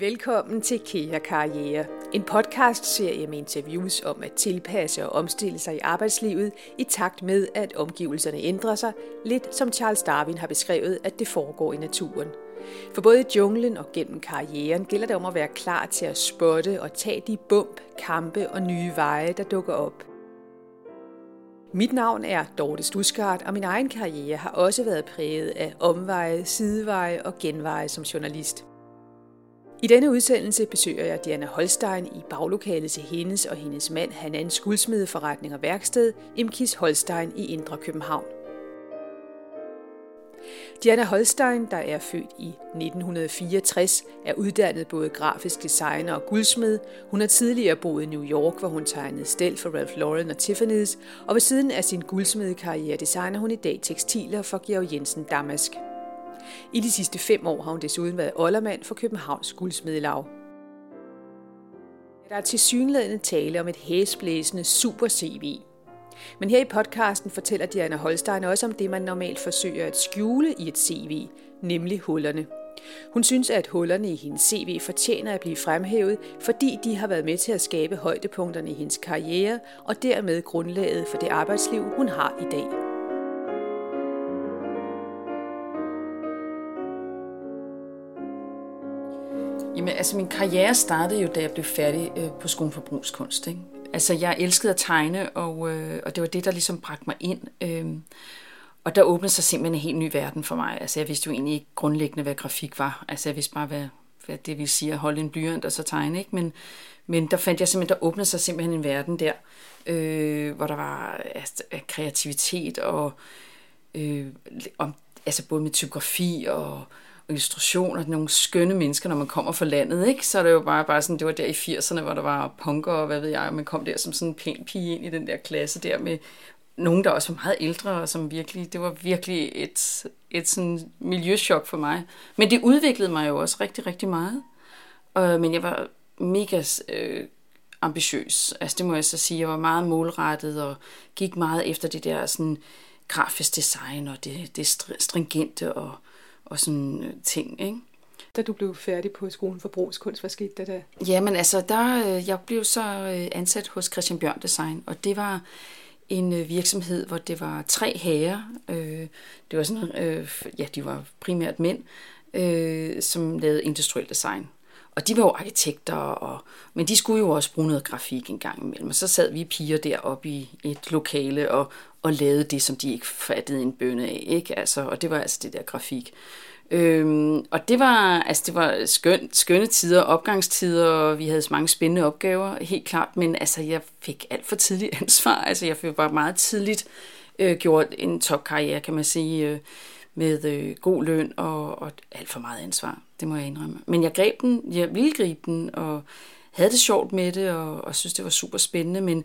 Velkommen til Kære Karriere, en podcast-serie med interviews om at tilpasse og omstille sig i arbejdslivet i takt med, at omgivelserne ændrer sig, lidt som Charles Darwin har beskrevet, at det foregår i naturen. For både i junglen og gennem karrieren gælder det om at være klar til at spotte og tage de bump, kampe og nye veje, der dukker op. Mit navn er Dorte Stusgaard, og min egen karriere har også været præget af omveje, sideveje og genveje som journalist. I denne udsendelse besøger jeg Diana Holstein i baglokalet til hendes og hendes mand Hanans guldsmedeforretning og værksted Imkis Holstein i Indre København. Diana Holstein, der er født i 1964, er uddannet både grafisk designer og guldsmed. Hun har tidligere boet i New York, hvor hun tegnede stel for Ralph Lauren og Tiffany's, og ved siden af sin guldsmedekarriere designer hun i dag tekstiler for Georg Jensen Damask. I de sidste fem år har hun desuden været oldermand for Københavns Guldsmedelav. Der er til synlædende tale om et hæsblæsende super CV. Men her i podcasten fortæller Diana Holstein også om det, man normalt forsøger at skjule i et CV, nemlig hullerne. Hun synes, at hullerne i hendes CV fortjener at blive fremhævet, fordi de har været med til at skabe højdepunkterne i hendes karriere og dermed grundlaget for det arbejdsliv, hun har i dag. Jamen, altså min karriere startede jo, da jeg blev færdig øh, på skolen for brugskunst. Ikke? Altså, jeg elskede at tegne, og, øh, og det var det, der ligesom bragte mig ind. Øh, og der åbnede sig simpelthen en helt ny verden for mig. Altså, jeg vidste jo egentlig ikke grundlæggende, hvad grafik var. Altså, jeg vidste bare, hvad, hvad det vil sige at holde en blyant og så tegne. Ikke? Men, men der fandt jeg simpelthen, der åbnede sig simpelthen en verden der, øh, hvor der var altså, kreativitet og øh, om, altså både med typografi og illustrationer, nogle skønne mennesker, når man kommer fra landet, ikke? Så er det jo bare, bare sådan, det var der i 80'erne, hvor der var punker og hvad ved jeg, og man kom der som sådan en pæn pige ind i den der klasse der med nogen, der også var meget ældre, og som virkelig, det var virkelig et, et sådan miljøchok for mig. Men det udviklede mig jo også rigtig, rigtig meget. Og, men jeg var mega øh, ambitiøs. Altså det må jeg så sige. Jeg var meget målrettet og gik meget efter det der sådan grafisk design og det, det stringente og og sådan øh, ting, ikke? Da du blev færdig på skolen for brugskunst, hvad skete der da? Jamen altså, der, øh, jeg blev så øh, ansat hos Christian Bjørn Design, og det var en virksomhed, hvor det var tre herrer. det var sådan, ja, de var primært mænd, som lavede industriel design. Og de var jo arkitekter, og, men de skulle jo også bruge noget grafik en gang imellem. Og så sad vi piger deroppe i et lokale og, og lavede det, som de ikke fattede en bønne af. Ikke? Altså, og det var altså det der grafik. Øhm, og det var, altså det var skøn, skønne tider, opgangstider, og vi havde så mange spændende opgaver, helt klart, men altså jeg fik alt for tidligt ansvar, altså jeg fik bare meget tidligt øh, gjort en topkarriere, kan man sige, øh, med øh, god løn og, og alt for meget ansvar, det må jeg indrømme. Men jeg greb den, jeg ville gribe den, og havde det sjovt med det, og, og synes det var super spændende, men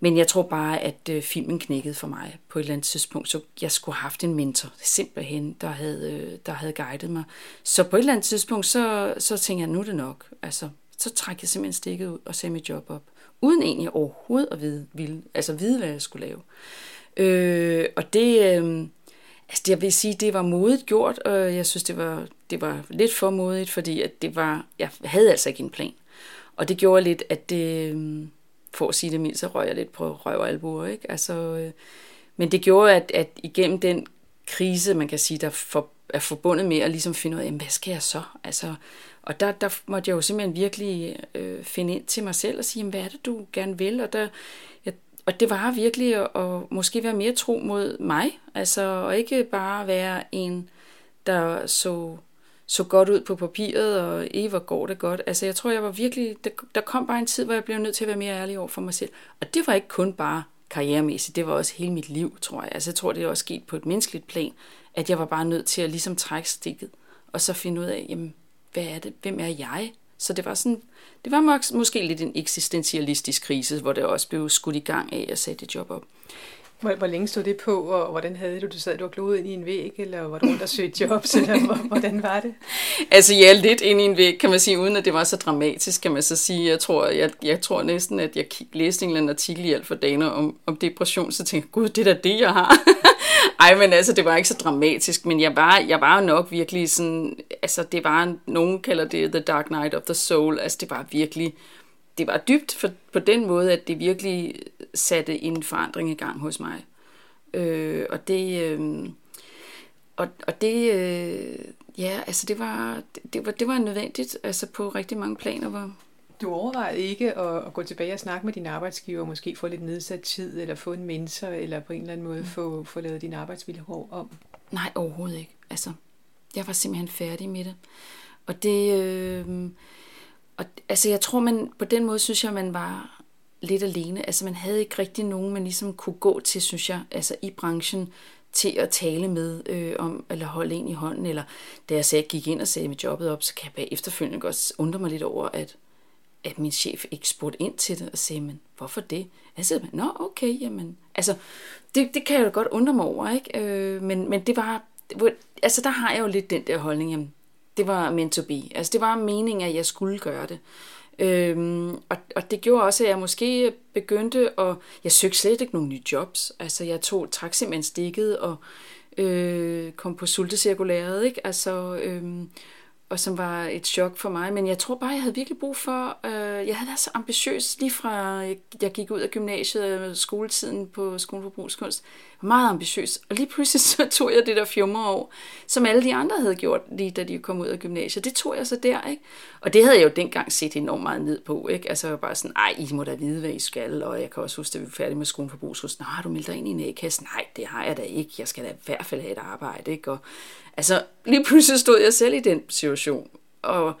men jeg tror bare, at øh, filmen knækkede for mig på et eller andet tidspunkt, så jeg skulle have haft en mentor, simpelthen, der havde, øh, der havde guidet mig. Så på et eller andet tidspunkt, så, så tænkte jeg, nu er det nok. Altså, så trak jeg simpelthen stikket ud og sagde mit job op, uden egentlig overhovedet at vide, ville, altså vide hvad jeg skulle lave. Øh, og det, øh, altså jeg vil sige, det var modigt gjort, og jeg synes, det var, det var lidt for modigt, fordi at det var, jeg havde altså ikke en plan. Og det gjorde lidt, at det, øh, for at sige det mildt, så røg jeg lidt på røv og albuer, ikke? Altså, øh, men det gjorde, at, at igennem den krise, man kan sige, der for, er forbundet med at ligesom finde ud af, jamen, hvad skal jeg så? Altså, og der, der måtte jeg jo simpelthen virkelig øh, finde ind til mig selv og sige, jamen, hvad er det, du gerne vil? Og, der, jeg, og det var virkelig at, at måske være mere tro mod mig, altså, og ikke bare være en, der så så godt ud på papiret, og Eva hvor går det godt. Altså jeg tror, jeg var virkelig, der, der kom bare en tid, hvor jeg blev nødt til at være mere ærlig over for mig selv. Og det var ikke kun bare karrieremæssigt, det var også hele mit liv, tror jeg. Altså jeg tror, det er også sket på et menneskeligt plan, at jeg var bare nødt til at ligesom trække stikket, og så finde ud af, jamen, hvad er det, hvem er jeg? Så det var sådan, det var måske lidt en eksistentialistisk krise, hvor det også blev skudt i gang af at sætte et job op. Hvor, hvor længe stod det på, og hvordan havde du, du sad du og gloede ind i en væg, eller var du rundt og søgte jobs, eller hvordan var det? Altså ja, lidt ind i en væg, kan man sige, uden at det var så dramatisk, kan man så sige. Jeg tror, jeg, jeg tror næsten, at jeg læste en eller anden artikel i Alt for Daner om, om depression, så tænkte jeg, gud, det er da det, jeg har. Ej, men altså, det var ikke så dramatisk, men jeg var, jeg var nok virkelig sådan, altså, det var, nogen kalder det The Dark Night of the Soul, altså, det var virkelig, det var dybt for, på den måde, at det virkelig satte en forandring i gang hos mig. Øh, og det, øh, og, og det, øh, ja, altså, det var, det var, det var nødvendigt, altså, på rigtig mange planer, hvor, du overvejede ikke at, at gå tilbage og snakke med din arbejdsgiver, måske få lidt nedsat tid, eller få en mentor, eller på en eller anden måde mm. få, få lavet din arbejdsvilkår om? Nej, overhovedet ikke. Altså, jeg var simpelthen færdig med det. Og det, øh, og, altså jeg tror, man på den måde synes jeg, man var lidt alene. Altså man havde ikke rigtig nogen, man ligesom kunne gå til, synes jeg, altså i branchen, til at tale med øh, om, eller holde en i hånden, eller da jeg sagde, gik ind og sagde mit jobbet op, så kan jeg efterfølgende godt undre mig lidt over, at at min chef ikke spurgte ind til det og sagde, men hvorfor det? Altså, nå okay, jamen, altså, det, det kan jeg jo godt undre mig over, ikke? Øh, men, men det var, altså der har jeg jo lidt den der holdning, jamen, det var meant to be. Altså det var meningen, at jeg skulle gøre det. Øhm, og, og det gjorde også, at jeg måske begyndte at... Jeg søgte slet ikke nogen nye jobs. Altså jeg tog, trak simpelthen stikket og øh, kom på sultecirkulæret, ikke? Altså, øh, og som var et chok for mig. Men jeg tror bare, jeg havde virkelig brug for, øh, jeg havde været så ambitiøs lige fra øh, jeg gik ud af gymnasiet og skoletiden på Skolen for Brugskunst. Meget ambitiøs. Og lige pludselig så tog jeg det der fjumreår, som alle de andre havde gjort, lige da de kom ud af gymnasiet. Det tog jeg så der, ikke? Og det havde jeg jo dengang set enormt meget ned på, ikke? Altså jeg var bare sådan, ej, I må da vide, hvad I skal. Og jeg kan også huske, at vi var færdige med Skolen for Brugskunst. Nå, har du meldt dig ind i en A-kasse? Nej, det har jeg da ikke. Jeg skal da i hvert fald have et arbejde, ikke? Og Altså, lige pludselig stod jeg selv i den situation, og,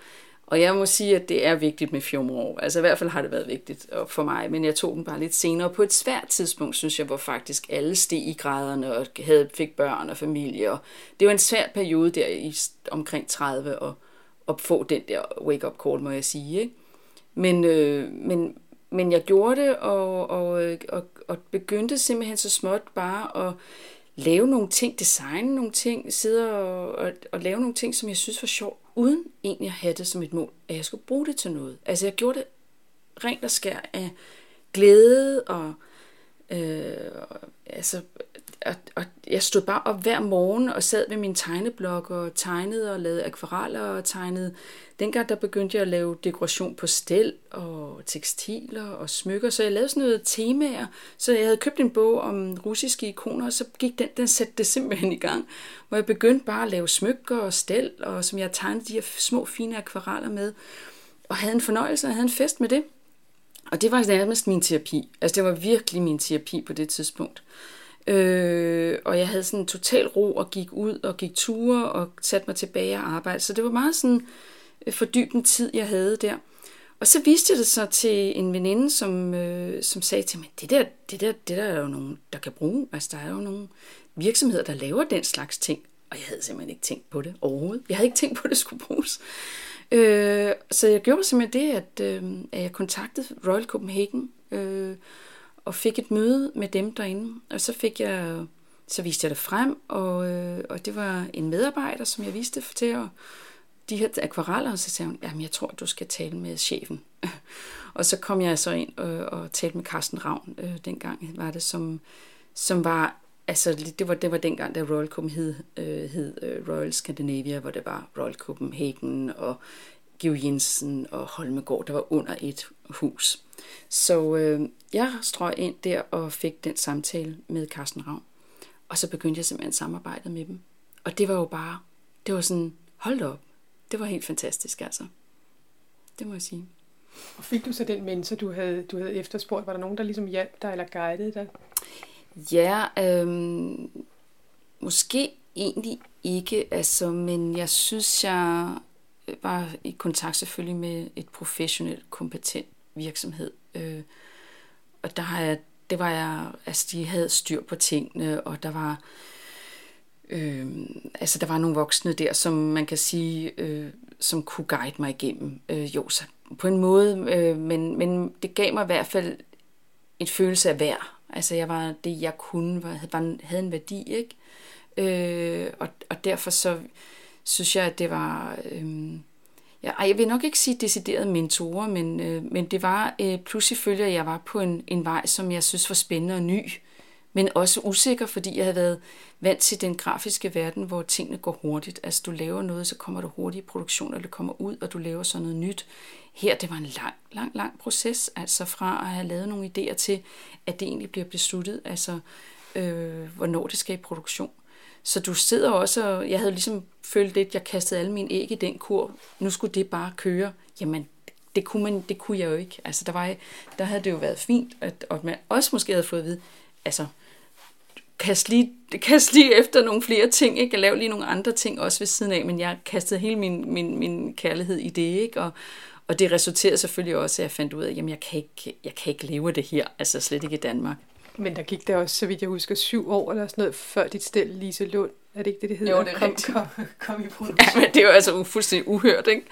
og jeg må sige, at det er vigtigt med fjumreår. Altså i hvert fald har det været vigtigt øh, for mig, men jeg tog den bare lidt senere. På et svært tidspunkt, synes jeg, hvor faktisk alle steg i graderne og havde, fik børn og familie. Og det var en svær periode der i omkring 30 og at få den der wake-up call, må jeg sige. Ikke? Men, øh, men, men jeg gjorde det, og, og, øh, og, og begyndte simpelthen så småt bare at lave nogle ting, designe nogle ting, sidde og, og, og lave nogle ting, som jeg synes var sjovt, uden egentlig at have det som et mål, at jeg skulle bruge det til noget. Altså jeg gjorde det rent og skær af glæde og øh, altså og, og jeg stod bare op hver morgen og sad ved min tegneblok og tegnede og lavede akvareller og tegnede. Dengang der begyndte jeg at lave dekoration på stel og tekstiler og smykker, så jeg lavede sådan noget temaer. Så jeg havde købt en bog om russiske ikoner, og så gik den, den satte det simpelthen i gang, hvor jeg begyndte bare at lave smykker og stel, og som jeg tegnede de her små fine akvareller med, og havde en fornøjelse, og havde en fest med det. Og det var nærmest min terapi. Altså det var virkelig min terapi på det tidspunkt. Øh, og jeg havde sådan total ro og gik ud og gik ture og satte mig tilbage og arbejde. Så det var meget sådan øh, fordybende tid, jeg havde der. Og så viste jeg det så til en veninde, som, øh, som sagde til mig, det der, det, der, det der er jo nogen, der kan bruge. Altså, der er jo nogle virksomheder, der laver den slags ting. Og jeg havde simpelthen ikke tænkt på det overhovedet. Jeg havde ikke tænkt på, at det skulle bruges. Øh, så jeg gjorde simpelthen det, at, øh, at jeg kontaktede Royal Copenhagen, øh, og fik et møde med dem derinde. Og så fik jeg, så viste jeg det frem, og, øh, og det var en medarbejder, som jeg viste det til, og de her akvareller, og så sagde hun, jamen jeg tror, du skal tale med chefen. og så kom jeg så ind og, og talte med Carsten Ravn, øh, dengang var det, som, som var, altså det var, det var dengang, da Royal Copenhagen hed, øh, hed øh, Royal Scandinavia, hvor det var Royal Copenhagen og Georg Jensen og Holmegård, der var under et hus. Så øh, jeg strøg ind der og fik den samtale med Carsten Ravn. Og så begyndte jeg simpelthen samarbejdet med dem. Og det var jo bare, det var sådan, hold op. Det var helt fantastisk altså. Det må jeg sige. Og fik du så den mentor, du havde, du havde efterspurgt? Var der nogen, der ligesom hjalp dig eller guidede dig? Ja, øhm, måske egentlig ikke, altså, men jeg synes, jeg var i kontakt selvfølgelig med et professionelt, kompetent virksomhed. Øh, og der har jeg, det var jeg, altså de havde styr på tingene, og der var, øh, altså der var nogle voksne der, som man kan sige, øh, som kunne guide mig igennem. Øh, jo, så på en måde, øh, men, men det gav mig i hvert fald en følelse af værd. Altså jeg var det, jeg kunne, var, havde, havde en værdi, ikke? Øh, og, og derfor så synes jeg, at det var... Øh, ja, jeg vil nok ikke sige decideret mentorer, men, øh, men det var øh, pludselig følger, at jeg var på en, en vej, som jeg synes var spændende og ny. men også usikker, fordi jeg havde været vant til den grafiske verden, hvor tingene går hurtigt. Altså du laver noget, så kommer du hurtigt i produktion, det kommer ud, og du laver så noget nyt. Her, det var en lang, lang, lang proces, altså fra at have lavet nogle idéer til, at det egentlig bliver besluttet, altså øh, hvornår det skal i produktion. Så du sidder også, og jeg havde ligesom følt lidt, jeg kastede alle mine æg i den kur. Nu skulle det bare køre. Jamen, det kunne, man, det kunne jeg jo ikke. Altså, der, var, der havde det jo været fint, at, at man også måske havde fået at vide, altså, kast lige, kast lige efter nogle flere ting, ikke? Jeg lavede lige nogle andre ting også ved siden af, men jeg kastede hele min, min, min kærlighed i det, ikke? Og, og det resulterede selvfølgelig også, at jeg fandt ud af, at jamen, jeg, kan ikke, jeg kan ikke leve det her, altså slet ikke i Danmark. Men der gik der også, så vidt jeg husker, syv år eller sådan noget, før dit sted, Lise Lund. Er det ikke det, det hedder? Jo, det er kom, kom, kom i produktion. Ja, men det var altså fuldstændig uhørt, ikke?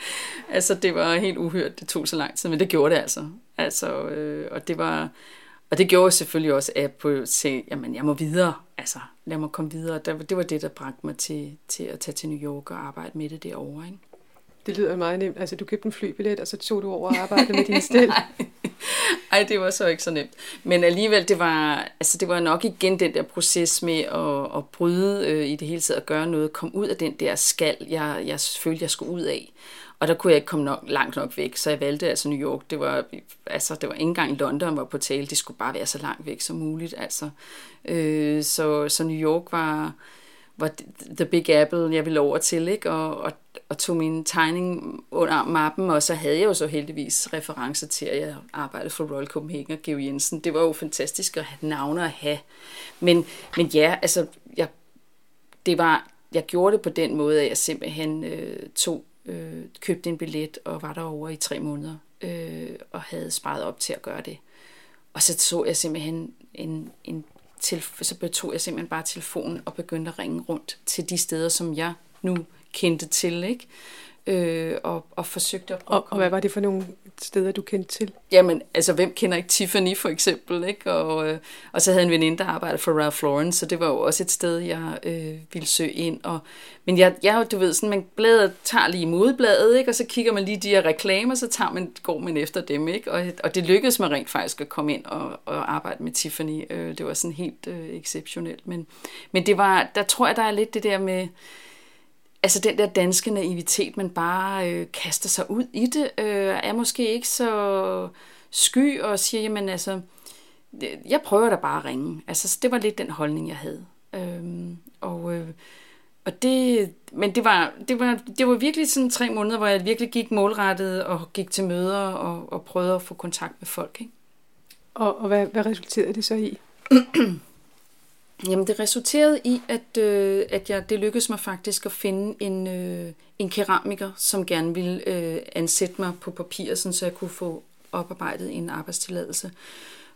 Altså, det var helt uhørt. Det tog så lang tid, men det gjorde det altså. Altså, øh, og det var... Og det gjorde selvfølgelig også, at jeg se, jamen, jeg må videre. Altså, lad mig komme videre. Det var det, der bragte mig til, til at tage til New York og arbejde med det derovre, ikke? Det lyder meget nemt. Altså, du købte en flybillet, og så tog du over og arbejdede med din stil. Nej, det var så ikke så nemt. Men alligevel, det var, altså, det var nok igen den der proces med at, at bryde øh, i det hele taget, at gøre noget, kom ud af den der skal, jeg, jeg følte, jeg skulle ud af. Og der kunne jeg ikke komme nok, langt nok væk, så jeg valgte altså New York. Det var, altså, det var ikke engang London var på tale, det skulle bare være så langt væk som muligt. Altså. Øh, så, så New York var, var the big apple, jeg ville over til, ikke? Og, og, og tog min tegning under mappen, og så havde jeg jo så heldigvis referencer til, at jeg arbejdede for Royal Copenhagen og Geo Jensen. Det var jo fantastisk at have navne at have. Men, men ja, altså, jeg, det var, jeg gjorde det på den måde, at jeg simpelthen øh, tog, øh, købte en billet og var derovre i tre måneder øh, og havde sparet op til at gøre det. Og så så jeg simpelthen en, en til, så betog jeg simpelthen bare telefonen og begyndte at ringe rundt til de steder, som jeg nu kendte til, ikke? Øh, og, og forsøgte at og, og hvad var det for nogle steder, du kendte til? Jamen, altså, hvem kender ikke Tiffany for eksempel, ikke? Og, øh, og så havde jeg en veninde, der arbejdede for Ralph Lauren, så det var jo også et sted, jeg øh, ville søge ind. Og, men jeg, jeg, du ved, sådan, man bladet tager lige modebladet, ikke? Og så kigger man lige de her reklamer, så tager man, går man efter dem, ikke? Og, og det lykkedes mig rent faktisk at komme ind og, og arbejde med Tiffany. Øh, det var sådan helt øh, exceptionelt. Men, men det var, der tror jeg, der er lidt det der med altså den der danske naivitet, man bare øh, kaster sig ud i det, øh, er måske ikke så sky og siger, jamen altså, jeg prøver da bare at ringe. Altså, det var lidt den holdning, jeg havde. Øhm, og, øh, og det, men det var, det, var, det var virkelig sådan tre måneder, hvor jeg virkelig gik målrettet og gik til møder og, og prøvede at få kontakt med folk. Ikke? Og, og hvad, hvad resulterede det så i? Jamen det resulterede i, at, øh, at jeg, det lykkedes mig faktisk at finde en, øh, en keramiker, som gerne ville øh, ansætte mig på papir, sådan, så jeg kunne få oparbejdet en arbejdstilladelse.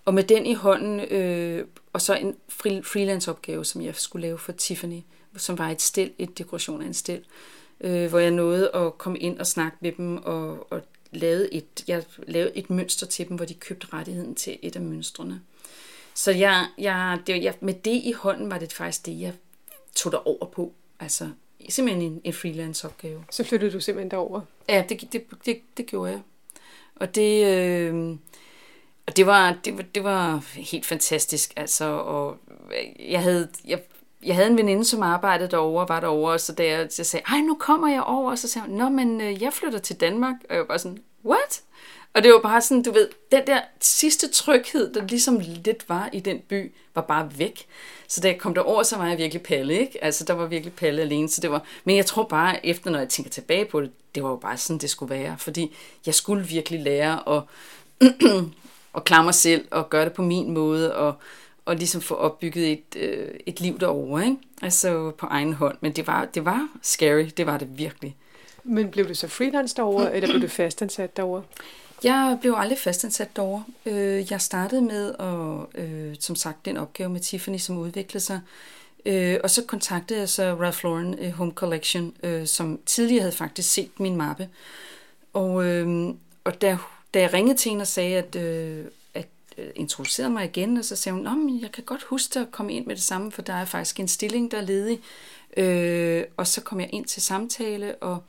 Og med den i hånden, øh, og så en freelance-opgave, som jeg skulle lave for Tiffany, som var et stil, et dekoration af en stil, øh, hvor jeg nåede at komme ind og snakke med dem, og, og lavede et, jeg lavede et mønster til dem, hvor de købte rettigheden til et af mønstrene. Så jeg, jeg, det, jeg, med det i hånden var det faktisk det, jeg tog der over på. Altså simpelthen en, en freelance opgave. Så flyttede du simpelthen derover? Ja, det, det, det, det gjorde jeg. Og det, øh, og det var, det, var, det var helt fantastisk. Altså, og jeg havde, jeg, jeg havde en veninde, som arbejdede derovre var derovre, så da jeg, jeg sagde, ej, nu kommer jeg over, og så sagde hun, nå, men øh, jeg flytter til Danmark. Og jeg var sådan, what? Og det var bare sådan, du ved, den der sidste tryghed, der ligesom lidt var i den by, var bare væk. Så da jeg kom derover, så var jeg virkelig palle, ikke? Altså, der var virkelig palle alene. Så det var, men jeg tror bare, efter når jeg tænker tilbage på det, det var jo bare sådan, det skulle være. Fordi jeg skulle virkelig lære at, at klare mig selv og gøre det på min måde og, og ligesom få opbygget et, øh, et liv derovre, ikke? Altså på egen hånd. Men det var, det var scary, det var det virkelig. Men blev du så freelance derovre, eller blev du fastansat derovre? Jeg blev aldrig fastansat derovre. Øh, jeg startede med at, øh, som sagt, den opgave med Tiffany, som udviklede sig. Øh, og så kontaktede jeg så Ralph Lauren øh, Home Collection, øh, som tidligere havde faktisk set min mappe. Og, øh, og da, da jeg ringede til hende og sagde, at, at introducerede mig igen, og så sagde hun, at jeg kan godt huske at komme ind med det samme, for der er faktisk en stilling, der er ledig. og så kom jeg ind til samtale, og,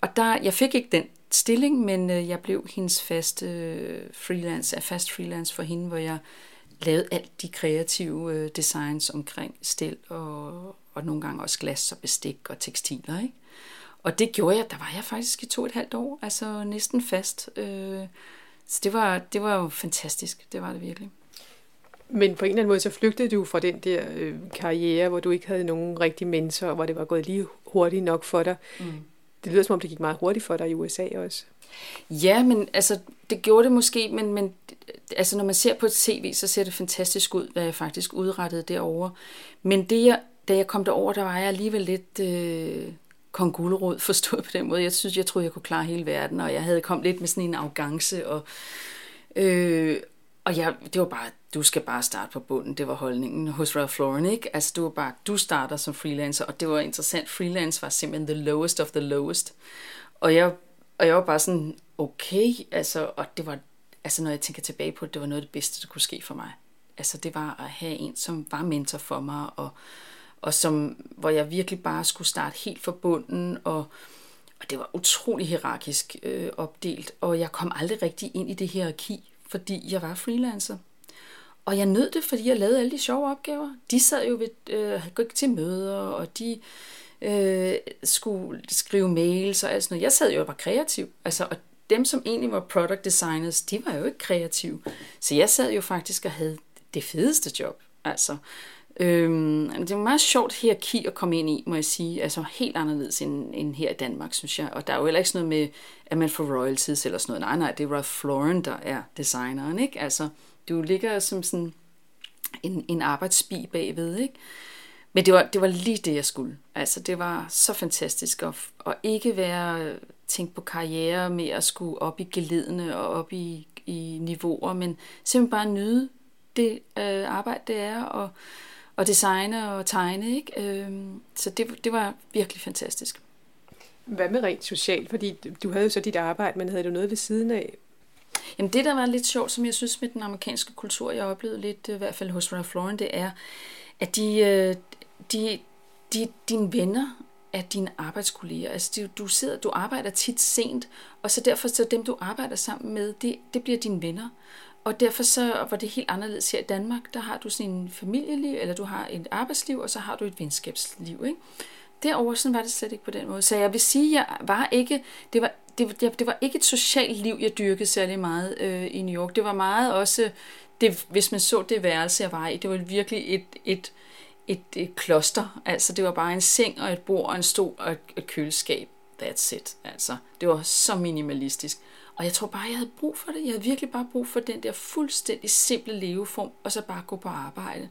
og der, jeg fik ikke den stilling, men øh, jeg blev hendes faste øh, freelance, er fast freelance for hende, hvor jeg lavede alt de kreative øh, designs omkring stil og, og nogle gange også glas og bestik og tekstiler. Ikke? Og det gjorde jeg, der var jeg faktisk i to og et halvt år, altså næsten fast. Øh, så det var, det var jo fantastisk, det var det virkelig. Men på en eller anden måde, så flygtede du fra den der øh, karriere, hvor du ikke havde nogen rigtig mentor, hvor det var gået lige hurtigt nok for dig. Mm. Det lyder som om, det gik meget hurtigt for dig i USA også. Ja, men altså, det gjorde det måske, men, men altså, når man ser på et CV, så ser det fantastisk ud, hvad jeg faktisk udrettede derovre. Men det, jeg, da jeg kom derover, der var jeg alligevel lidt øh, kongullerod, forstået på den måde. Jeg synes, jeg troede, jeg kunne klare hele verden, og jeg havde kommet lidt med sådan en arrogance, og, øh, og ja, det var bare, du skal bare starte på bunden. Det var holdningen hos Ralph Lauren, ikke? Altså, du var bare, du starter som freelancer, og det var interessant. Freelance var simpelthen the lowest of the lowest. Og jeg, og jeg var bare sådan, okay, altså, og det var, altså, når jeg tænker tilbage på det, det var noget af det bedste, der kunne ske for mig. Altså, det var at have en, som var mentor for mig, og, og som, hvor jeg virkelig bare skulle starte helt fra bunden, og, og det var utrolig hierarkisk øh, opdelt, og jeg kom aldrig rigtig ind i det hierarki, fordi jeg var freelancer. Og jeg nød det, fordi jeg lavede alle de sjove opgaver. De sad jo ved, øh, gik til møder, og de øh, skulle skrive mails og alt sådan noget. Jeg sad jo og var kreativ. Altså, og dem, som egentlig var product designers, de var jo ikke kreative. Så jeg sad jo faktisk og havde det fedeste job. Altså, øhm, det var meget sjovt hierarki at komme ind i, må jeg sige. Altså helt anderledes end, end her i Danmark, synes jeg. Og der er jo heller ikke sådan noget med, at man får royalties eller sådan noget. Nej, nej, det er Ralph Lauren, der er designeren, ikke? Altså, du ligger som sådan en, en arbejdsbi bagved, ikke? Men det var, det var lige det, jeg skulle. Altså, det var så fantastisk at, at ikke være tænkt på karriere med at skulle op i geledene og op i, i niveauer, men simpelthen bare nyde det øh, arbejde, det er, og, og designe og tegne. Ikke? Øh, så det, det var virkelig fantastisk. Hvad med rent socialt? Fordi du havde jo så dit arbejde, men havde du noget ved siden af? Jamen det, der var lidt sjovt, som jeg synes med den amerikanske kultur, jeg oplevede lidt, i hvert fald hos Ralph Lauren, det er, at de, øh, de, de, dine venner er dine arbejdskolleger. Altså, de, du, sidder, du arbejder tit sent, og så derfor så dem, du arbejder sammen med, det, det bliver dine venner. Og derfor så var det helt anderledes her i Danmark. Der har du sådan en familieliv, eller du har et arbejdsliv, og så har du et venskabsliv. Ikke? Derover sådan var det slet ikke på den måde. Så jeg vil sige, jeg var ikke, det var, det, det, det var ikke et socialt liv, jeg dyrkede særlig meget øh, i New York. Det var meget også, det, hvis man så det værelse, jeg var i, det var virkelig et, et, et, et kloster. Altså, det var bare en seng og et bord og en stol og et, et køleskab. That's it. Altså, det var så minimalistisk. Og jeg tror bare, jeg havde brug for det. Jeg havde virkelig bare brug for den der fuldstændig simple leveform, og så bare gå på arbejde.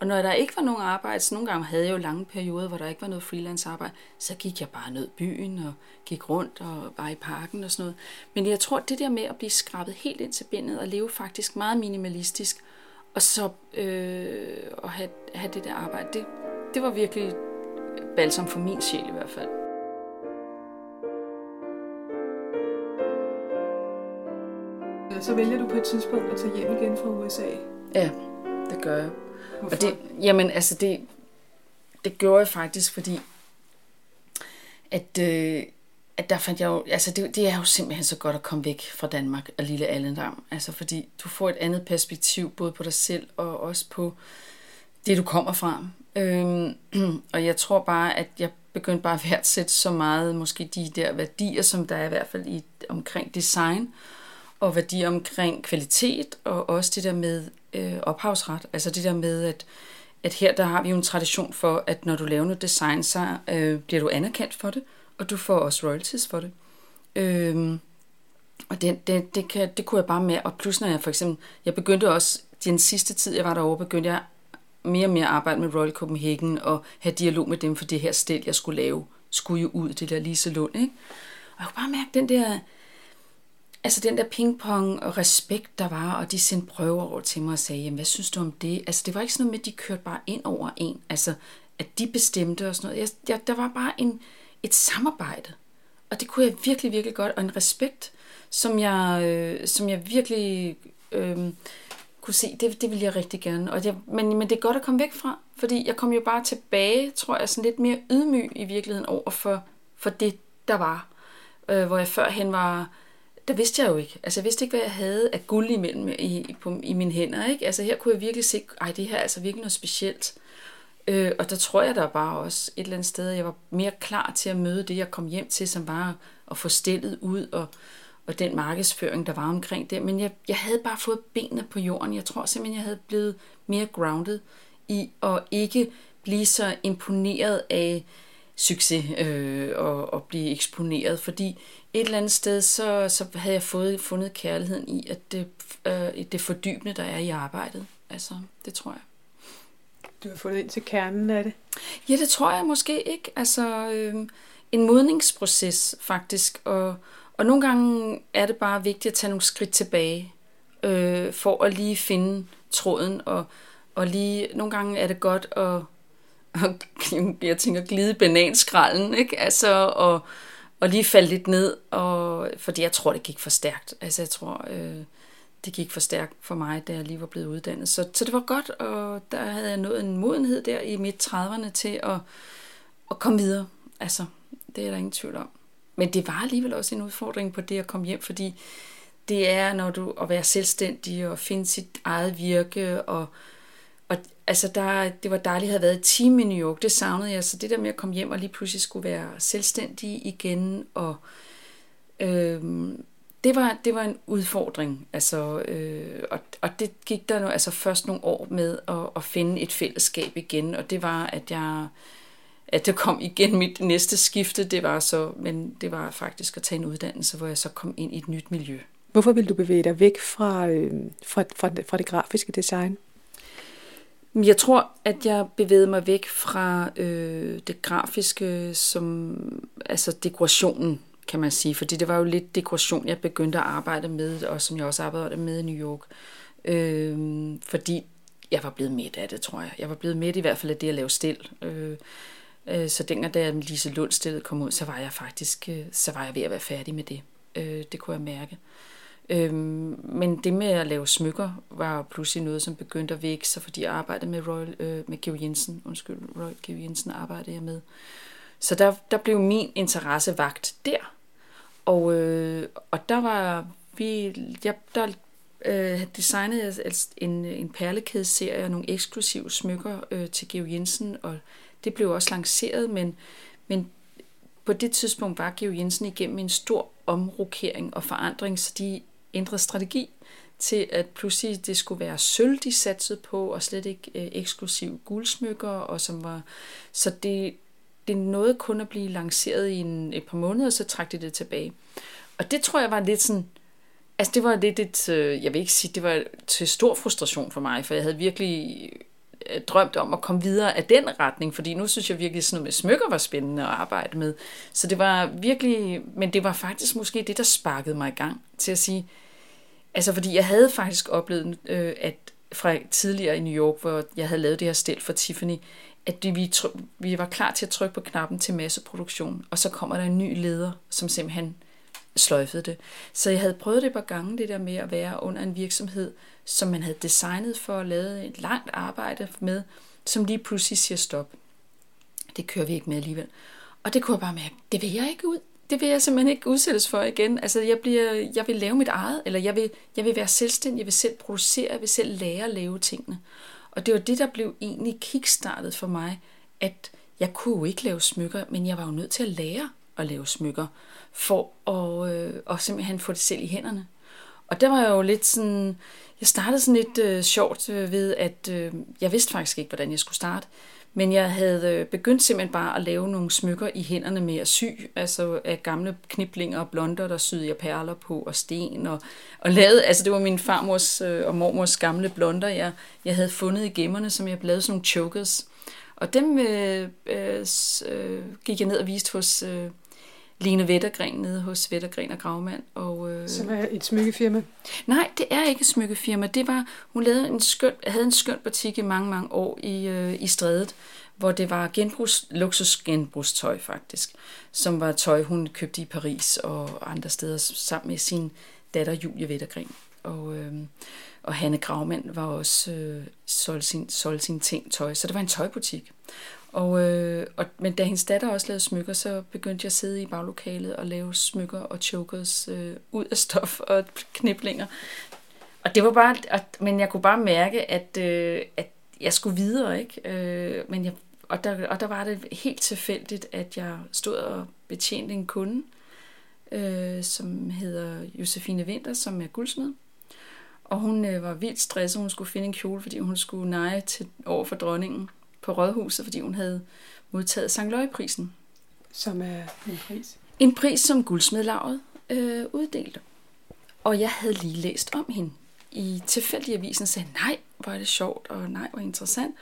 Og når der ikke var nogen arbejde, så nogle gange havde jeg jo lange perioder, hvor der ikke var noget freelance arbejde, så gik jeg bare ned byen og gik rundt og var i parken og sådan noget. Men jeg tror, det der med at blive skrabet helt ind til bindet og leve faktisk meget minimalistisk, og så øh, at have, have det der arbejde, det, det var virkelig balsam for min sjæl i hvert fald. Så vælger du på et tidspunkt at tage hjem igen fra USA? Ja, det gør jeg. Hvorfor? Og det, jamen, altså det, det gjorde jeg faktisk, fordi at, øh, at der fandt jeg jo, altså det, det er jo simpelthen så godt at komme væk fra Danmark og lille Allendam. Altså fordi du får et andet perspektiv, både på dig selv og også på det, du kommer fra. Øhm, og jeg tror bare, at jeg begyndte bare at værdsætte så meget, måske de der værdier, som der er i hvert fald i, omkring design, og værdier omkring kvalitet, og også det der med øh, ophavsret. Altså det der med, at, at her der har vi jo en tradition for, at når du laver noget design, så øh, bliver du anerkendt for det, og du får også royalties for det. Øh, og det, det, det, kan, det kunne jeg bare med. Og plus når jeg for eksempel, jeg begyndte også, den sidste tid jeg var derovre, begyndte jeg mere og mere at arbejde med Royal Copenhagen og have dialog med dem for det her stil, jeg skulle lave, skulle jo ud, det der Lise Lund, ikke? Og jeg kunne bare mærke den der, altså den der pingpong og respekt, der var, og de sendte prøver over til mig og sagde, jamen hvad synes du om det? Altså det var ikke sådan noget med, at de kørte bare ind over en, altså at de bestemte og sådan noget. Jeg, jeg, der var bare en, et samarbejde, og det kunne jeg virkelig, virkelig godt, og en respekt, som jeg, øh, som jeg virkelig øh, kunne se, det, det ville jeg rigtig gerne. Og det, men, men det er godt at komme væk fra, fordi jeg kom jo bare tilbage, tror jeg, sådan lidt mere ydmyg i virkeligheden over for, for det, der var. Øh, hvor jeg førhen var der vidste jeg jo ikke. Altså, jeg vidste ikke, hvad jeg havde af guld imellem i, på, i mine hænder. Ikke? Altså, her kunne jeg virkelig se, ej, det her er altså virkelig noget specielt. Øh, og der tror jeg der bare også et eller andet sted, jeg var mere klar til at møde det, jeg kom hjem til, som var at få stillet ud og, og den markedsføring, der var omkring det. Men jeg, jeg havde bare fået benene på jorden. Jeg tror simpelthen, jeg havde blevet mere grounded i at ikke blive så imponeret af succes øh, og, og blive eksponeret, fordi et eller andet sted, så, så havde jeg fået, fundet kærligheden i, at det, øh, det fordybende, der er i arbejdet. Altså, det tror jeg. Du har fundet ind til kernen af det? Ja, det tror jeg måske ikke. Altså, øh, en modningsproces faktisk, og, og nogle gange er det bare vigtigt at tage nogle skridt tilbage, øh, for at lige finde tråden, og, og lige, nogle gange er det godt at, at jeg tænker, glide bananskralden, ikke? Altså, og, og lige falde lidt ned, og, fordi jeg tror, det gik for stærkt. Altså, jeg tror, øh, det gik for stærkt for mig, da jeg lige var blevet uddannet. Så, så det var godt, og der havde jeg nået en modenhed der i midt 30'erne til at, at komme videre. Altså, det er der ingen tvivl om. Men det var alligevel også en udfordring på det at komme hjem, fordi det er, når du at være selvstændig og finde sit eget virke, og, og altså der, det var dejligt at have været et team i New York, det savnede jeg, så det der med at komme hjem og lige pludselig skulle være selvstændig igen, og øh, det, var, det var en udfordring, altså, øh, og, og det gik der nu, altså først nogle år med at, at finde et fællesskab igen, og det var, at jeg at det kom igen mit næste skifte, det var så, men det var faktisk at tage en uddannelse, hvor jeg så kom ind i et nyt miljø. Hvorfor vil du bevæge dig væk fra, øh, fra, fra, fra det grafiske design? Jeg tror, at jeg bevægede mig væk fra øh, det grafiske som altså dekorationen, kan man sige. Fordi det var jo lidt dekoration, jeg begyndte at arbejde med, og som jeg også arbejdede med i New York. Øh, fordi jeg var blevet midt af det, tror jeg. Jeg var blevet midt i hvert fald af det at lave stil. Øh, øh, så dengang, da Lise Lund stillet kom ud, så var jeg faktisk øh, så var jeg ved at være færdig med det. Øh, det kunne jeg mærke. Øhm, men det med at lave smykker var pludselig noget, som begyndte at vække sig, fordi jeg arbejdede med, Royal, øh, med Georg Jensen. Undskyld, Royal Georg Jensen arbejdede jeg med. Så der, der blev min interesse vagt der. Og, øh, og der var vi, jeg, der øh, designede jeg altså en, en perlekædeserie og nogle eksklusive smykker øh, til Georg Jensen, og det blev også lanceret, men, men på det tidspunkt var Georg Jensen igennem en stor omrokering og forandring, så de ændret strategi til, at pludselig det skulle være sølv, de satsede på, og slet ikke øh, eksklusiv guldsmykker, og som var, så det, det nåede kun at blive lanceret i en, et par måneder, og så trak de det tilbage. Og det tror jeg var lidt sådan, altså det var lidt et, øh, jeg vil ikke sige, det var til stor frustration for mig, for jeg havde virkelig Øh, drømt om at komme videre af den retning, fordi nu synes jeg virkelig, sådan noget med smykker var spændende at arbejde med. Så det var virkelig, men det var faktisk måske det, der sparkede mig i gang til at sige, altså fordi jeg havde faktisk oplevet, øh, at fra tidligere i New York, hvor jeg havde lavet det her stil for Tiffany, at vi, vi var klar til at trykke på knappen til masseproduktion, og så kommer der en ny leder, som simpelthen sløjfede det. Så jeg havde prøvet det et par gange, det der med at være under en virksomhed, som man havde designet for at lave et langt arbejde med, som lige pludselig siger stop. Det kører vi ikke med alligevel. Og det kunne jeg bare mærke, det vil jeg ikke ud. Det vil jeg simpelthen ikke udsættes for igen. Altså, jeg, bliver, jeg vil lave mit eget, eller jeg vil, jeg vil være selvstændig, jeg vil selv producere, jeg vil selv lære at lave tingene. Og det var det, der blev egentlig kickstartet for mig, at jeg kunne jo ikke lave smykker, men jeg var jo nødt til at lære at lave smykker, for at, øh, og simpelthen få det selv i hænderne. Og der var jeg jo lidt sådan, jeg startede sådan lidt øh, sjovt øh, ved, at øh, jeg vidste faktisk ikke, hvordan jeg skulle starte. Men jeg havde øh, begyndt simpelthen bare at lave nogle smykker i hænderne med at sy, altså af gamle kniblinger og blonder, der syede jeg perler på og sten. Og, og lavede, altså det var min farmors øh, og mormors gamle blonder, jeg, jeg havde fundet i gemmerne, som jeg lavede sådan nogle chokers. Og dem øh, øh, gik jeg ned og viste hos øh, Lene Vettergren nede hos Vettergren og Gravmand. Og, øh, Som er et smykkefirma? Nej, det er ikke et smykkefirma. Det var, hun lavede en skøn, havde en skøn butik i mange, mange år i, øh, i Strædet, hvor det var genbrugs, luksusgenbrugstøj faktisk, som var tøj, hun købte i Paris og andre steder sammen med sin datter Julie Vettergren. Og, øh, og Hanne Gravmand var også øh, solgte, sin, solgte sin ting tøj, så det var en tøjbutik. Og, øh, og, men da hendes datter også lavede smykker, så begyndte jeg at sidde i baglokalet og lave smykker og chokers øh, ud af stof og kniblinger. Og det var bare, at, men jeg kunne bare mærke, at, øh, at jeg skulle videre, ikke? Øh, men jeg, og, der, og der var det helt tilfældigt, at jeg stod og betjente en kunde, øh, som hedder Josefine Winter, som er guldsmed. Og hun øh, var vildt stresset, hun skulle finde en kjole, fordi hun skulle neje til, over for dronningen på Rådhuset, fordi hun havde modtaget Sankt Løjeprisen. Som er en pris? En pris, som guldsmedlaget øh, uddelte. Og jeg havde lige læst om hende i tilfældig avisen sagde, nej, hvor er det sjovt, og nej, hvor interessant.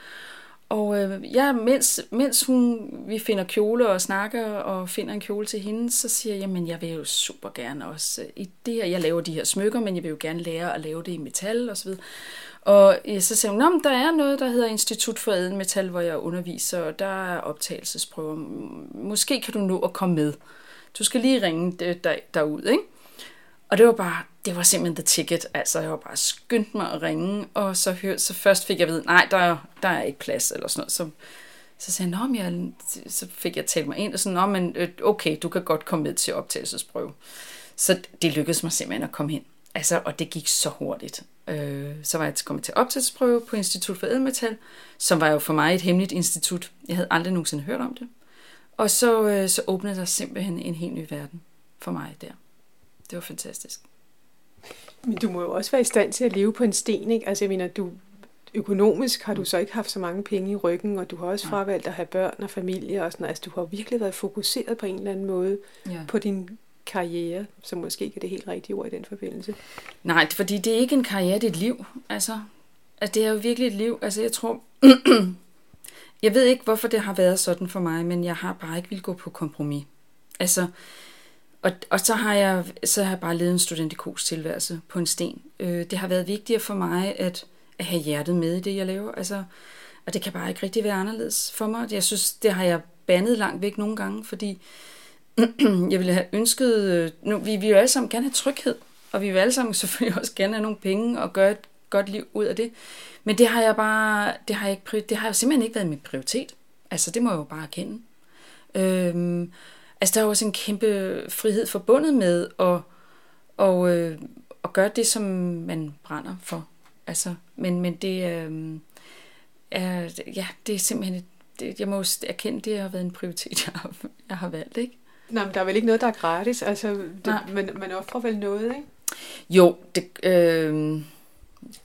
Og øh, ja, mens, mens hun, vi finder kjole og snakker og finder en kjole til hende, så siger jeg, jamen jeg vil jo super gerne også øh, i det her, jeg laver de her smykker, men jeg vil jo gerne lære at lave det i metal og så videre. Og ja, så sagde hun, der er noget, der hedder Institut for Edelmetal, hvor jeg underviser, og der er optagelsesprøver. Måske kan du nå at komme med. Du skal lige ringe øh, der, derud, ikke? Og det var bare, det var simpelthen the ticket. Altså, jeg var bare skyndt mig at ringe, og så, hør, så først fik jeg at vide, nej, der, der er ikke plads, eller sådan noget. Så, så sagde jeg, jeg, så fik jeg talt mig ind, og sådan, men øh, okay, du kan godt komme med til optagelsesprøve. Så det lykkedes mig simpelthen at komme hen. Altså, og det gik så hurtigt. Øh, så var jeg kommet til optagelsesprøve på Institut for Edelmetal, som var jo for mig et hemmeligt institut. Jeg havde aldrig nogensinde hørt om det. Og så, øh, så åbnede der simpelthen en helt ny verden for mig der. Det var fantastisk. Men du må jo også være i stand til at leve på en sten, ikke? Altså jeg mener, du, økonomisk har du så ikke haft så mange penge i ryggen, og du har også fravalgt at have børn og familie og sådan Altså du har virkelig været fokuseret på en eller anden måde ja. på din karriere, som måske ikke er det helt rigtige ord i den forbindelse. Nej, fordi det er ikke en karriere, det er et liv. Altså, altså det er jo virkelig et liv. Altså jeg tror, jeg ved ikke, hvorfor det har været sådan for mig, men jeg har bare ikke vil gå på kompromis. Altså, og, og så, har jeg, så har jeg bare levet en studentikos tilværelse på en sten. Øh, det har været vigtigere for mig at, at have hjertet med i det, jeg laver. Altså, og det kan bare ikke rigtig være anderledes for mig. Jeg synes, det har jeg bandet langt væk nogle gange, fordi jeg ville have ønsket... Øh, nu, vi vil jo alle sammen gerne have tryghed, og vi vil alle sammen selvfølgelig også gerne have nogle penge og gøre et godt liv ud af det. Men det har jeg bare... Det har, jeg ikke, det har simpelthen ikke været min prioritet. Altså, det må jeg jo bare erkende. Øhm, Altså, der er også en kæmpe frihed forbundet med at, og, øh, at gøre det, som man brænder for. Altså, men, men det øh, er, ja, det er simpelthen, det, jeg må erkende, det har været en prioritet, jeg har, jeg har valgt, ikke? Nej, men der er vel ikke noget, der er gratis? Altså, det, man, man offrer vel noget, ikke? Jo, det... Øh,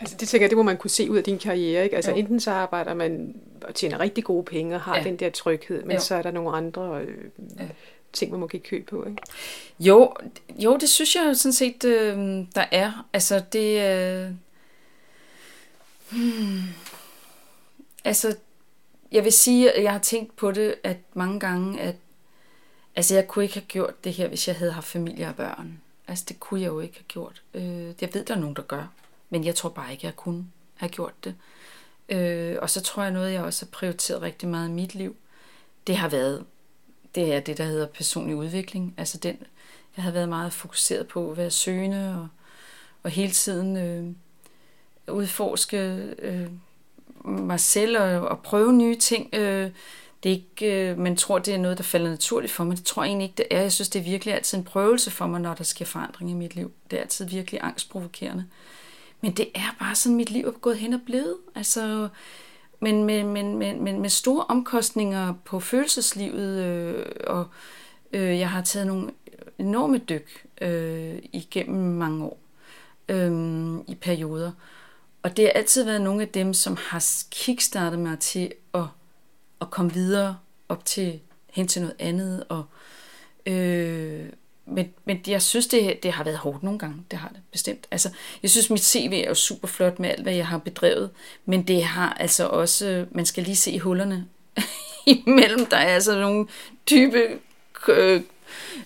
Altså det tænker jeg, det må man kunne se ud af din karriere. Ikke? Altså jo. enten så arbejder man og tjener rigtig gode penge og har ja. den der tryghed, men jo. så er der nogle andre øh, ja ting, man må give køb på, ikke? Jo, jo det synes jeg sådan set, øh, der er. Altså, det... Øh, hmm, altså, jeg vil sige, at jeg har tænkt på det at mange gange, at altså, jeg kunne ikke have gjort det her, hvis jeg havde haft familie og børn. Altså, det kunne jeg jo ikke have gjort. Øh, jeg ved, der er nogen, der gør, men jeg tror bare ikke, jeg kunne have gjort det. Øh, og så tror jeg noget, jeg også har prioriteret rigtig meget i mit liv, det har været det er det, der hedder personlig udvikling. Altså den, jeg havde været meget fokuseret på at være søgende og, og hele tiden øh, udforske øh, mig selv og, og prøve nye ting. Øh, det er ikke, øh, man tror, det er noget, der falder naturligt for mig. Det tror jeg egentlig ikke, det er. Jeg synes, det er virkelig altid en prøvelse for mig, når der sker forandring i mit liv. Det er altid virkelig angstprovokerende. Men det er bare sådan, mit liv er gået hen og blevet. Altså, men med, men, men, men med store omkostninger på følelseslivet, øh, og øh, jeg har taget nogle enorme dyk øh, igennem mange år øh, i perioder. Og det har altid været nogle af dem, som har kickstartet mig til at, komme videre op til hen til noget andet, og øh, men, men jeg synes, det, det har været hårdt nogle gange. Det har det bestemt. Altså, jeg synes, mit CV er jo super flot med alt, hvad jeg har bedrevet. Men det har altså også... Man skal lige se hullerne imellem. Der er altså nogle type øh,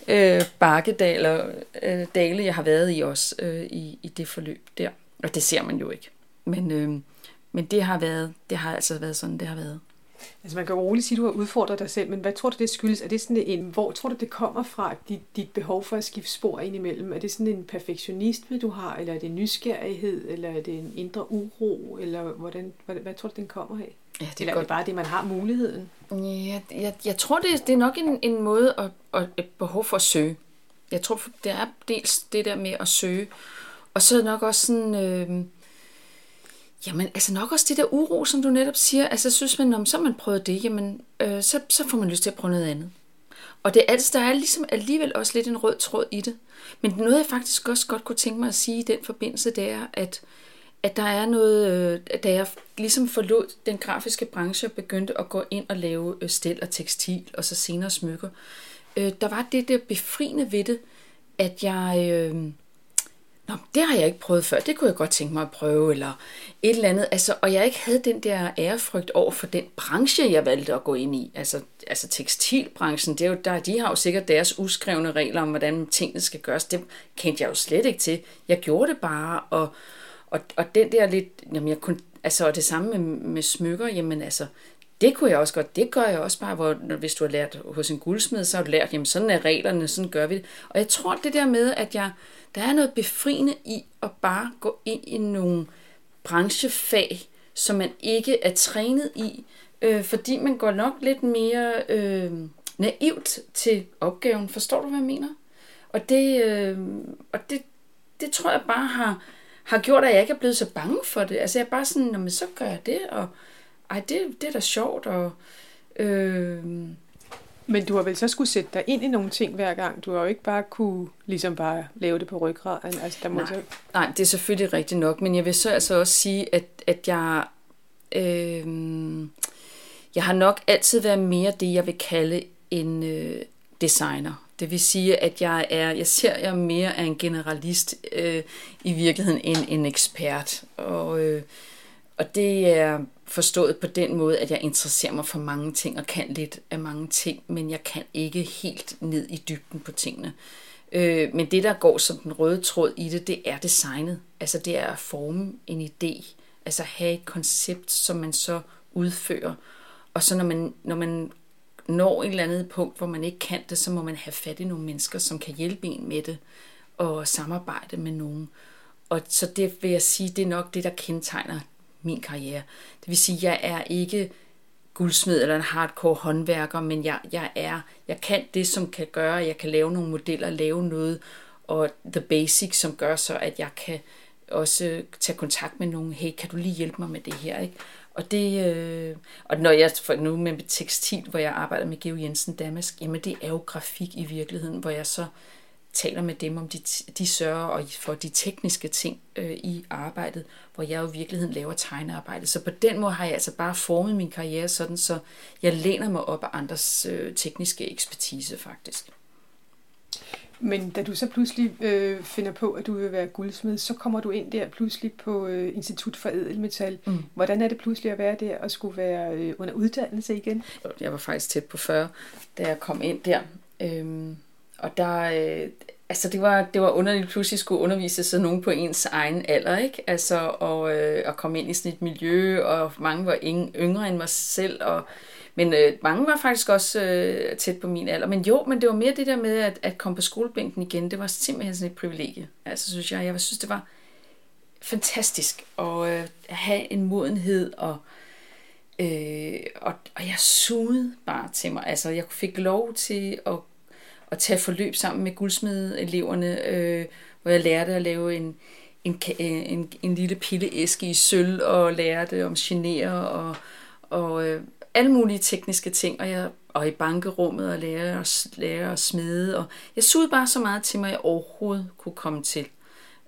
øh, bakkedaler, øh, dale, jeg har været i også øh, i, i det forløb der. Og det ser man jo ikke. Men, øh, men det har været, det har altså været sådan, det har været. Altså man kan roligt sige, at du har udfordret dig selv, men hvad tror du, det skyldes? Er det sådan en, hvor tror du, det kommer fra, dit, dit behov for at skifte spor ind imellem? Er det sådan en perfektionisme, du har, eller er det nysgerrighed, eller er det en indre uro, eller hvordan, hvad, hvad tror du, den kommer af? Ja, det er, eller er det bare det, man har muligheden? Ja, jeg, jeg tror, det, det er nok en, en måde at, at, et behov for at søge. Jeg tror, det er dels det der med at søge, og så nok også sådan... Øh, Jamen, altså nok også det der uro, som du netop siger. Altså, synes man, om så man prøvet det, jamen, øh, så, så får man lyst til at prøve noget andet. Og det, altså, der er ligesom alligevel også lidt en rød tråd i det. Men noget, jeg faktisk også godt kunne tænke mig at sige i den forbindelse, det er, at, at der er noget, øh, da jeg ligesom forlod den grafiske branche og begyndte at gå ind og lave øh, stel og tekstil, og så senere smykker, øh, der var det der befriende ved det, at jeg... Øh, Nå, det har jeg ikke prøvet før, det kunne jeg godt tænke mig at prøve, eller et eller andet. Altså, og jeg ikke havde den der ærefrygt over for den branche, jeg valgte at gå ind i. Altså, altså tekstilbranchen, det er jo der, de har jo sikkert deres uskrevne regler om, hvordan tingene skal gøres. Det kendte jeg jo slet ikke til. Jeg gjorde det bare, og, og, og den der lidt, jamen jeg kunne, altså, og det samme med, med smykker, jamen altså, det kunne jeg også godt. Det gør jeg også bare, hvor, hvis du har lært hos en guldsmed, så har du lært, jamen sådan er reglerne, sådan gør vi det. Og jeg tror, det der med, at jeg, der er noget befriende i at bare gå ind i nogle branchefag, som man ikke er trænet i, øh, fordi man går nok lidt mere øh, naivt til opgaven. Forstår du, hvad jeg mener? Og det, øh, og det, det tror jeg bare har, har gjort, at jeg ikke er blevet så bange for det. Altså jeg er bare sådan, men så gør jeg det, og ej, det, det er da sjovt, og... Øh, men du har vel så skulle sætte dig ind i nogle ting hver gang. Du har jo ikke bare kunne ligesom bare lave det på ryggraden. Altså, der må nej, så... nej, det er selvfølgelig rigtigt nok. Men jeg vil så altså også sige, at, at jeg... Øh, jeg har nok altid været mere det, jeg vil kalde en øh, designer. Det vil sige, at jeg er, jeg ser jeg mere af en generalist øh, i virkeligheden end en ekspert. Og, øh, og det er forstået på den måde, at jeg interesserer mig for mange ting og kan lidt af mange ting, men jeg kan ikke helt ned i dybden på tingene. Øh, men det, der går som den røde tråd i det, det er designet. Altså det er at forme en idé. Altså have et koncept, som man så udfører. Og så når man, når man når et eller andet punkt, hvor man ikke kan det, så må man have fat i nogle mennesker, som kan hjælpe en med det, og samarbejde med nogen. Og så det vil jeg sige, det er nok det, der kendetegner min karriere. Det vil sige, jeg er ikke guldsmed eller en hardcore håndværker, men jeg, jeg er, jeg kan det, som kan gøre, at jeg kan lave nogle modeller, lave noget, og the basic, som gør så, at jeg kan også tage kontakt med nogen, hey, kan du lige hjælpe mig med det her, ikke? Og det, øh, og når jeg for nu med tekstil, hvor jeg arbejder med Geo Jensen Damask, jamen det er jo grafik i virkeligheden, hvor jeg så taler med dem om, de, de sørger for de tekniske ting øh, i arbejdet, hvor jeg jo i virkeligheden laver tegnearbejde. Så på den måde har jeg altså bare formet min karriere sådan, så jeg læner mig op af andres øh, tekniske ekspertise faktisk. Men da du så pludselig øh, finder på, at du vil være guldsmed, så kommer du ind der pludselig på øh, Institut for Edelmetal. Mm. Hvordan er det pludselig at være der og skulle være øh, under uddannelse igen? Jeg var faktisk tæt på 40, da jeg kom ind der. Øhm, og der, øh, altså det var, det var underligt pludselig skulle undervise sådan nogen på ens egen alder, ikke? Altså, og, øh, at komme ind i sådan et miljø, og mange var yngre end mig selv, og, men øh, mange var faktisk også øh, tæt på min alder. Men jo, men det var mere det der med at, at komme på skolebænken igen, det var simpelthen sådan et privilegie. Altså, synes jeg, jeg synes, det var fantastisk at øh, have en modenhed, og, øh, og, og jeg sugede bare til mig. Altså, jeg fik lov til at at tage forløb sammen med guldsmedeleverne, øh, hvor jeg lærte at lave en, en, øh, en, en lille pilleæske i sølv, og lærte om gener og, og øh, alle mulige tekniske ting, og, jeg, og i bankerummet og lære, at, lære at smide. Og jeg sugede bare så meget til mig, jeg overhovedet kunne komme til.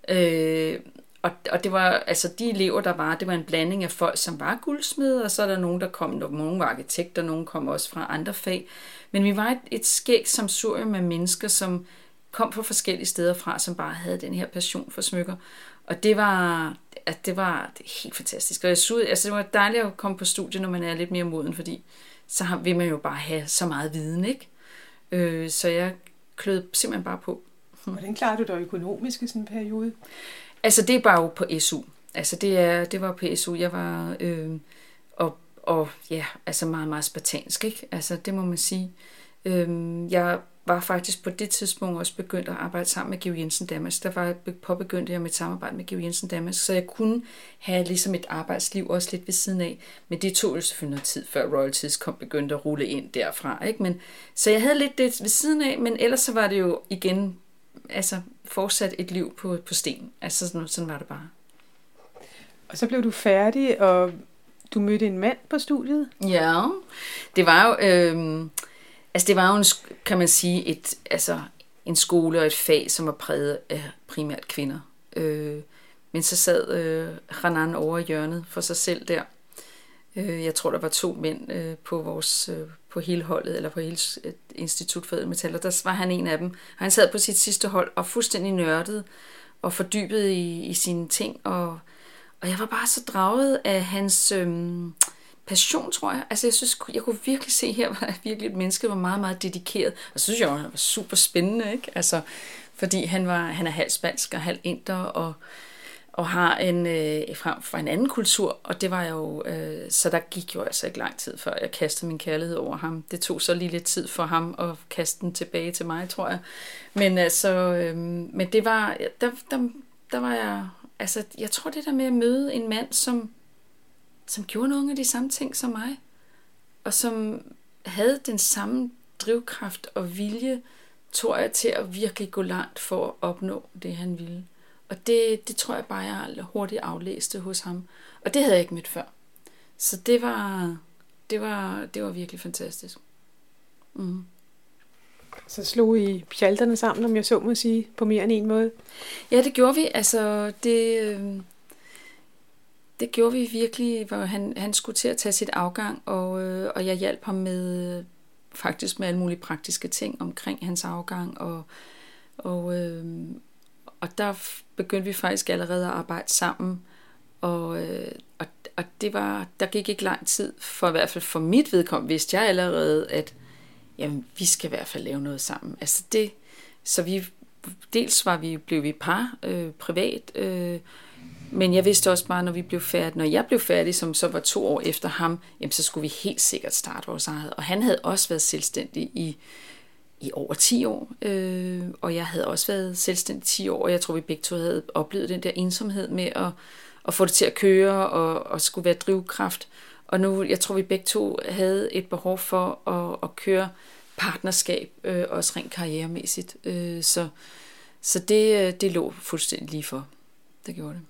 Øh, og, og det var, altså de elever, der var, det var en blanding af folk, som var guldsmede, og så er der nogen, der kom, nogen var arkitekter, nogen kom også fra andre fag. Men vi var et, et skægt samsurium med mennesker, som kom fra forskellige steder fra, som bare havde den her passion for smykker. Og det var, at det var helt fantastisk. Og jeg synes, altså det var dejligt at komme på studie, når man er lidt mere moden, fordi så vil man jo bare have så meget viden, ikke? Øh, så jeg klød simpelthen bare på. Hvordan klarer du dig økonomisk i sådan en periode? Altså det var jo på SU. Altså det, er, det var på SU. Jeg var, øh, og og ja, altså meget, meget spartansk, ikke? Altså, det må man sige. Øh, jeg var faktisk på det tidspunkt også begyndt at arbejde sammen med Georg Jensen Damas. Der var påbegyndte jeg mit samarbejde med Georg Jensen Damas, så jeg kunne have ligesom et arbejdsliv også lidt ved siden af. Men det tog jo selvfølgelig noget tid, før royalties kom begyndte at rulle ind derfra. Ikke? Men, så jeg havde lidt det ved siden af, men ellers så var det jo igen altså fortsat et liv på, på sten. Altså sådan, sådan var det bare. Og så blev du færdig, og du mødte en mand på studiet? Ja, det var jo... Øh, Altså det var jo, en, kan man sige, et, altså, en skole og et fag, som var præget af primært kvinder. Øh, men så sad øh, Hanan over i hjørnet for sig selv der. Øh, jeg tror, der var to mænd øh, på vores øh, på hele holdet, eller på hele øh, Institut for Metal, og der var han en af dem. Han sad på sit sidste hold og fuldstændig nørdet og fordybet i, i sine ting, og, og jeg var bare så draget af hans... Øh, passion, tror jeg. Altså, jeg synes, jeg kunne virkelig se her, at virkelig et menneske var meget, meget dedikeret. Og så synes jeg, han var super spændende, ikke? Altså, fordi han, var, han er halv spansk og halv inder, og, og har en, øh, frem fra en anden kultur, og det var jo, øh, så der gik jo altså ikke lang tid, før jeg kastede min kærlighed over ham. Det tog så lige lidt tid for ham at kaste den tilbage til mig, tror jeg. Men altså, øh, men det var, der, der, der var jeg, altså, jeg tror det der med at møde en mand, som, som gjorde nogle af de samme ting som mig, og som havde den samme drivkraft og vilje, tror jeg, til at virkelig gå langt for at opnå det, han ville. Og det, det tror jeg bare, jeg hurtigt aflæste hos ham. Og det havde jeg ikke mødt før. Så det var, det var, det var virkelig fantastisk. Mm. Så slog I pjalterne sammen, om jeg så må sige, på mere end en måde? Ja, det gjorde vi. Altså, det, øh, det gjorde vi virkelig, hvor han, han skulle til at tage sit afgang, og, øh, og jeg hjalp ham med faktisk med alle mulige praktiske ting omkring hans afgang, og, og, øh, og der begyndte vi faktisk allerede at arbejde sammen, og, øh, og, og det var, der gik ikke lang tid, for i hvert fald for mit vedkommende, vidste jeg allerede, at jamen, vi skal i hvert fald lave noget sammen. Altså det, så vi, dels var vi, blev vi par øh, privat, øh, men jeg vidste også bare, når vi blev færdige, når jeg blev færdig, som så var to år efter ham, jamen så skulle vi helt sikkert starte vores eget. Og han havde også været selvstændig i, i over 10 år, øh, og jeg havde også været selvstændig 10 år, og jeg tror, vi begge to havde oplevet den der ensomhed med at, at få det til at køre og, og skulle være drivkraft. Og nu, jeg tror, vi begge to havde et behov for at, at køre partnerskab, øh, også rent karrieremæssigt. Øh, så så det, øh, det lå fuldstændig lige for. Det gjorde det.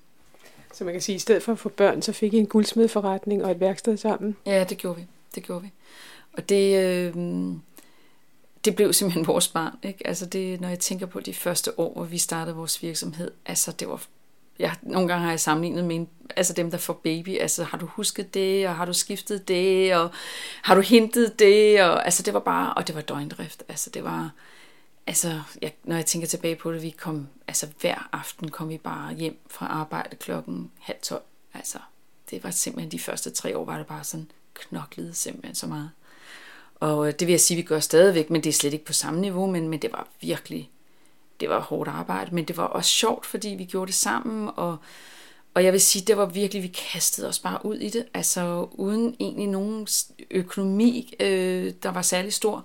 Så man kan sige, at i stedet for at få børn, så fik I en guldsmedforretning og et værksted sammen? Ja, det gjorde vi. Det gjorde vi. Og det, øh, det blev simpelthen vores barn. Ikke? Altså det, når jeg tænker på de første år, hvor vi startede vores virksomhed, altså det var ja, nogle gange har jeg sammenlignet med en, altså dem, der får baby. Altså, har du husket det, og har du skiftet det, og har du hentet det? Og, altså, det var bare, og det var døgndrift. Altså, det var, altså, jeg, når jeg tænker tilbage på det, vi kom, altså hver aften kom vi bare hjem fra arbejde klokken halv tolv. Altså, det var simpelthen de første tre år, var det bare sådan knoklede simpelthen så meget. Og øh, det vil jeg sige, vi gør stadigvæk, men det er slet ikke på samme niveau, men, men det var virkelig, det var hårdt arbejde, men det var også sjovt, fordi vi gjorde det sammen, og, og jeg vil sige, det var virkelig, vi kastede os bare ud i det, altså uden egentlig nogen økonomi, øh, der var særlig stor.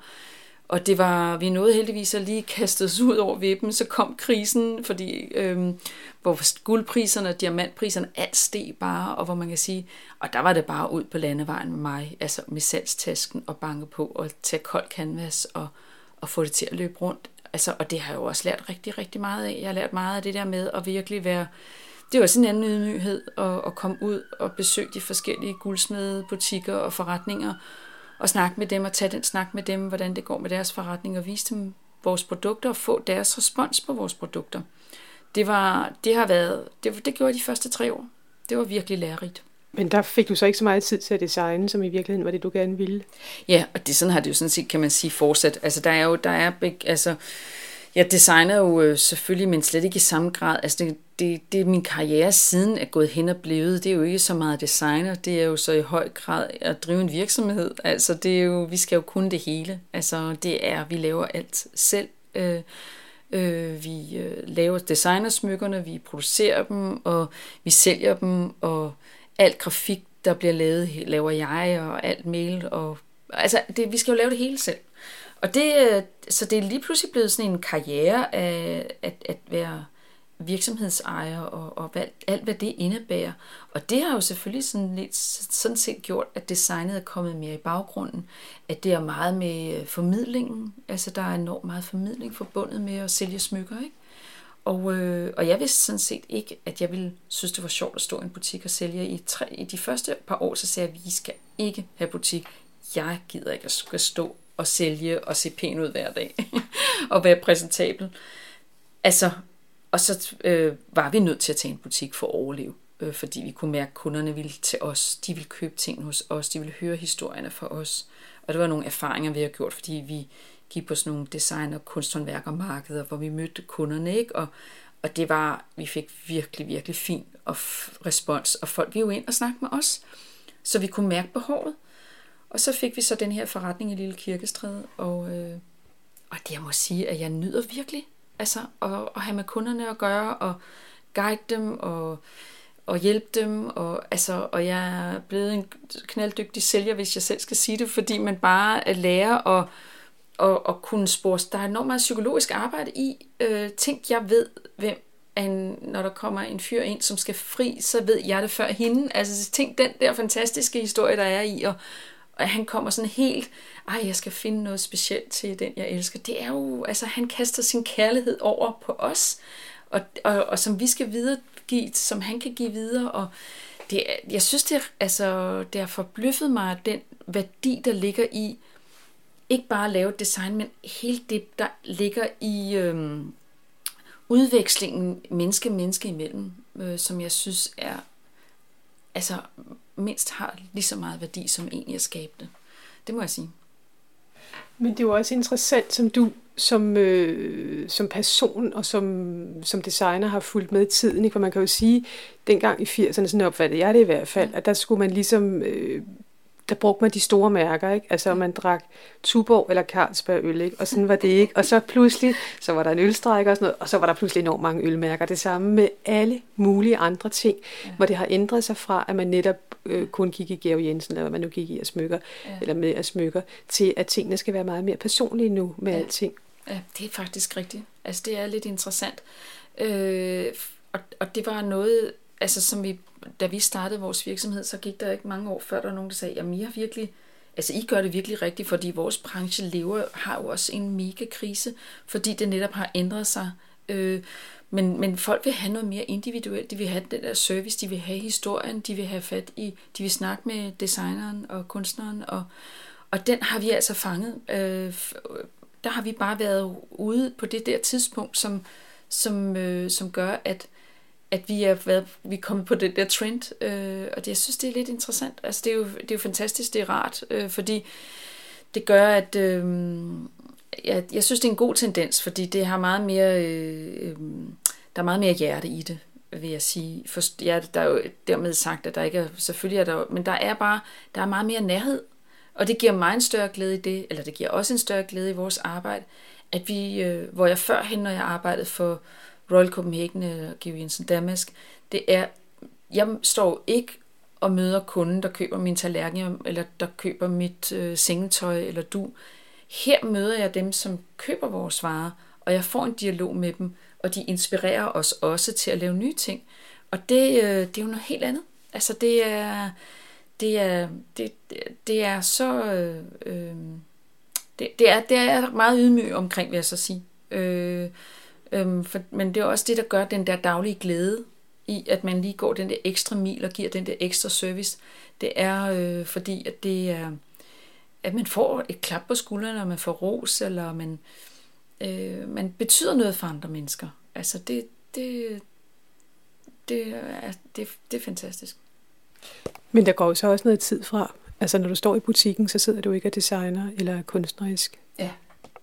Og det var, vi nåede heldigvis at lige kaste os ud over vippen, så kom krisen, fordi øhm, hvor guldpriserne og diamantpriserne alt steg bare, og hvor man kan sige, og der var det bare ud på landevejen med mig, altså med salgstasken og banke på og tage kold canvas og, og få det til at løbe rundt. Altså, og det har jeg jo også lært rigtig, rigtig meget af. Jeg har lært meget af det der med at virkelig være, det var sådan en anden ydmyghed at, at komme ud og besøge de forskellige guldsmedebutikker og forretninger, og snakke med dem og tage den snak med dem, hvordan det går med deres forretning og vise dem vores produkter og få deres respons på vores produkter. Det, var, det har været, det, det gjorde de første tre år. Det var virkelig lærerigt. Men der fik du så ikke så meget tid til at designe, som i virkeligheden var det, du gerne ville? Ja, og det, sådan har det jo sådan set, kan man sige, fortsat. Altså, der er jo, der er, altså, jeg designer jo øh, selvfølgelig, men slet ikke i samme grad. Altså det, det, det er min karriere siden er gået hen og blevet. Det er jo ikke så meget designer, det er jo så i høj grad at drive en virksomhed. Altså det er jo, vi skal jo kunne det hele. Altså det er, vi laver alt selv. Øh, øh, vi øh, laver designersmykkerne, vi producerer dem, og vi sælger dem, og alt grafik der bliver lavet, laver jeg og alt mail. Og, altså, det, vi skal jo lave det hele selv. Og det, øh, så det er lige pludselig blevet sådan en karriere af at, at være virksomhedsejer og, og hvad, alt, hvad det indebærer. Og det har jo selvfølgelig sådan, lidt, sådan set gjort, at designet er kommet mere i baggrunden. At det er meget med øh, formidlingen. Altså, der er enormt meget formidling forbundet med at sælge smykker, ikke? Og, øh, og jeg vidste sådan set ikke, at jeg ville synes, det var sjovt at stå i en butik og sælge. I, tre, i de første par år, så sagde jeg, at vi skal ikke have butik. Jeg gider ikke at skal stå og sælge og se pæn ud hver dag. og være præsentabel. Altså, og så øh, var vi nødt til at tage en butik for at overleve. Øh, fordi vi kunne mærke, at kunderne ville til os. De ville købe ting hos os. De ville høre historierne fra os. Og det var nogle erfaringer, vi har gjort, fordi vi gik på sådan nogle design- og kunsthåndværkermarkeder, hvor vi mødte kunderne, ikke? Og, og det var, vi fik virkelig, virkelig fin og respons, og folk ville jo ind og snakke med os, så vi kunne mærke behovet. Og så fik vi så den her forretning i Lille Kirkestræde, og, øh, og det jeg må sige, at jeg nyder virkelig altså, at, at have med kunderne at gøre, og guide dem, og, og hjælpe dem, og, altså, og jeg er blevet en knalddygtig sælger, hvis jeg selv skal sige det, fordi man bare øh, lærer at og, og kunne spores. Der er enormt meget psykologisk arbejde i. Øh, tænk, jeg ved, hvem en, når der kommer en fyr ind, som skal fri, så ved jeg det før hende. Altså tænk den der fantastiske historie, der er i, og, og han kommer sådan helt, ej, jeg skal finde noget specielt til den, jeg elsker. Det er jo, altså han kaster sin kærlighed over på os, og, og, og som vi skal videregive, som han kan give videre, og det, jeg synes, det, altså, det har forbløffet mig, den værdi, der ligger i, ikke bare lave et design, men hele det, der ligger i øhm, udvekslingen menneske-menneske imellem, øh, som jeg synes er, altså mindst har lige så meget værdi som egentlig at skabe det. Det må jeg sige. Men det er jo også interessant, som du som, øh, som person og som, som designer har fulgt med tiden. Ikke? For man kan jo sige, dengang i 80'erne, sådan opfattede jeg det i hvert fald, at der skulle man ligesom øh, der brugte man de store mærker, ikke? Altså, man drak Tuborg eller Carlsberg øl, ikke? Og sådan var det ikke. Og så pludselig, så var der en ølstrækker og sådan noget, og så var der pludselig enormt mange ølmærker. Det samme med alle mulige andre ting, ja. hvor det har ændret sig fra, at man netop øh, kun gik i Georg Jensen, eller hvad man nu gik i at smykker, ja. eller med at smykker, til at tingene skal være meget mere personlige nu med ja. alting. Ja, det er faktisk rigtigt. Altså, det er lidt interessant. Øh, og, og det var noget, altså, som vi da vi startede vores virksomhed, så gik der ikke mange år før, der var nogen, der sagde, jamen I har virkelig, altså I gør det virkelig rigtigt, fordi vores branche lever, har jo også en mega krise, fordi det netop har ændret sig. Øh, men, men folk vil have noget mere individuelt. De vil have den der service, de vil have historien, de vil have fat i, de vil snakke med designeren og kunstneren, og, og den har vi altså fanget. Øh, der har vi bare været ude på det der tidspunkt, som, som, øh, som gør, at at vi er, været, vi er kommet på den der trend, øh, og det, jeg synes, det er lidt interessant. Altså, det er jo, det er jo fantastisk, det er rart, øh, fordi det gør, at øh, jeg, jeg synes, det er en god tendens, fordi det har meget mere, øh, øh, der er meget mere hjerte i det, vil jeg sige. For, ja, der er jo dermed sagt, at der ikke er, selvfølgelig er der, men der er bare, der er meget mere nærhed, og det giver mig en større glæde i det, eller det giver også en større glæde i vores arbejde, at vi, øh, hvor jeg førhen, når jeg arbejdede for, Royal Copenhagen eller Georg Jensen Damask, det er, jeg står ikke og møder kunden, der køber min tallerken, eller der køber mit øh, sengetøj, eller du. Her møder jeg dem, som køber vores varer, og jeg får en dialog med dem, og de inspirerer os også til at lave nye ting. Og det, øh, det er jo noget helt andet. Altså det er, det er, det, det er så, øh, øh, det, det, er, det er meget ydmyg omkring, vil jeg så sige. Øh, Øhm, for, men det er også det, der gør den der daglige glæde i, at man lige går den der ekstra mil og giver den der ekstra service. Det er øh, fordi, at det er, at man får et klap på skuldrene, og man får ros, eller man, øh, man betyder noget for andre mennesker. Altså det, det, det, er, det, det er fantastisk. Men der går jo så også noget tid fra. Altså når du står i butikken, så sidder du ikke og designer eller kunstnerisk. Ja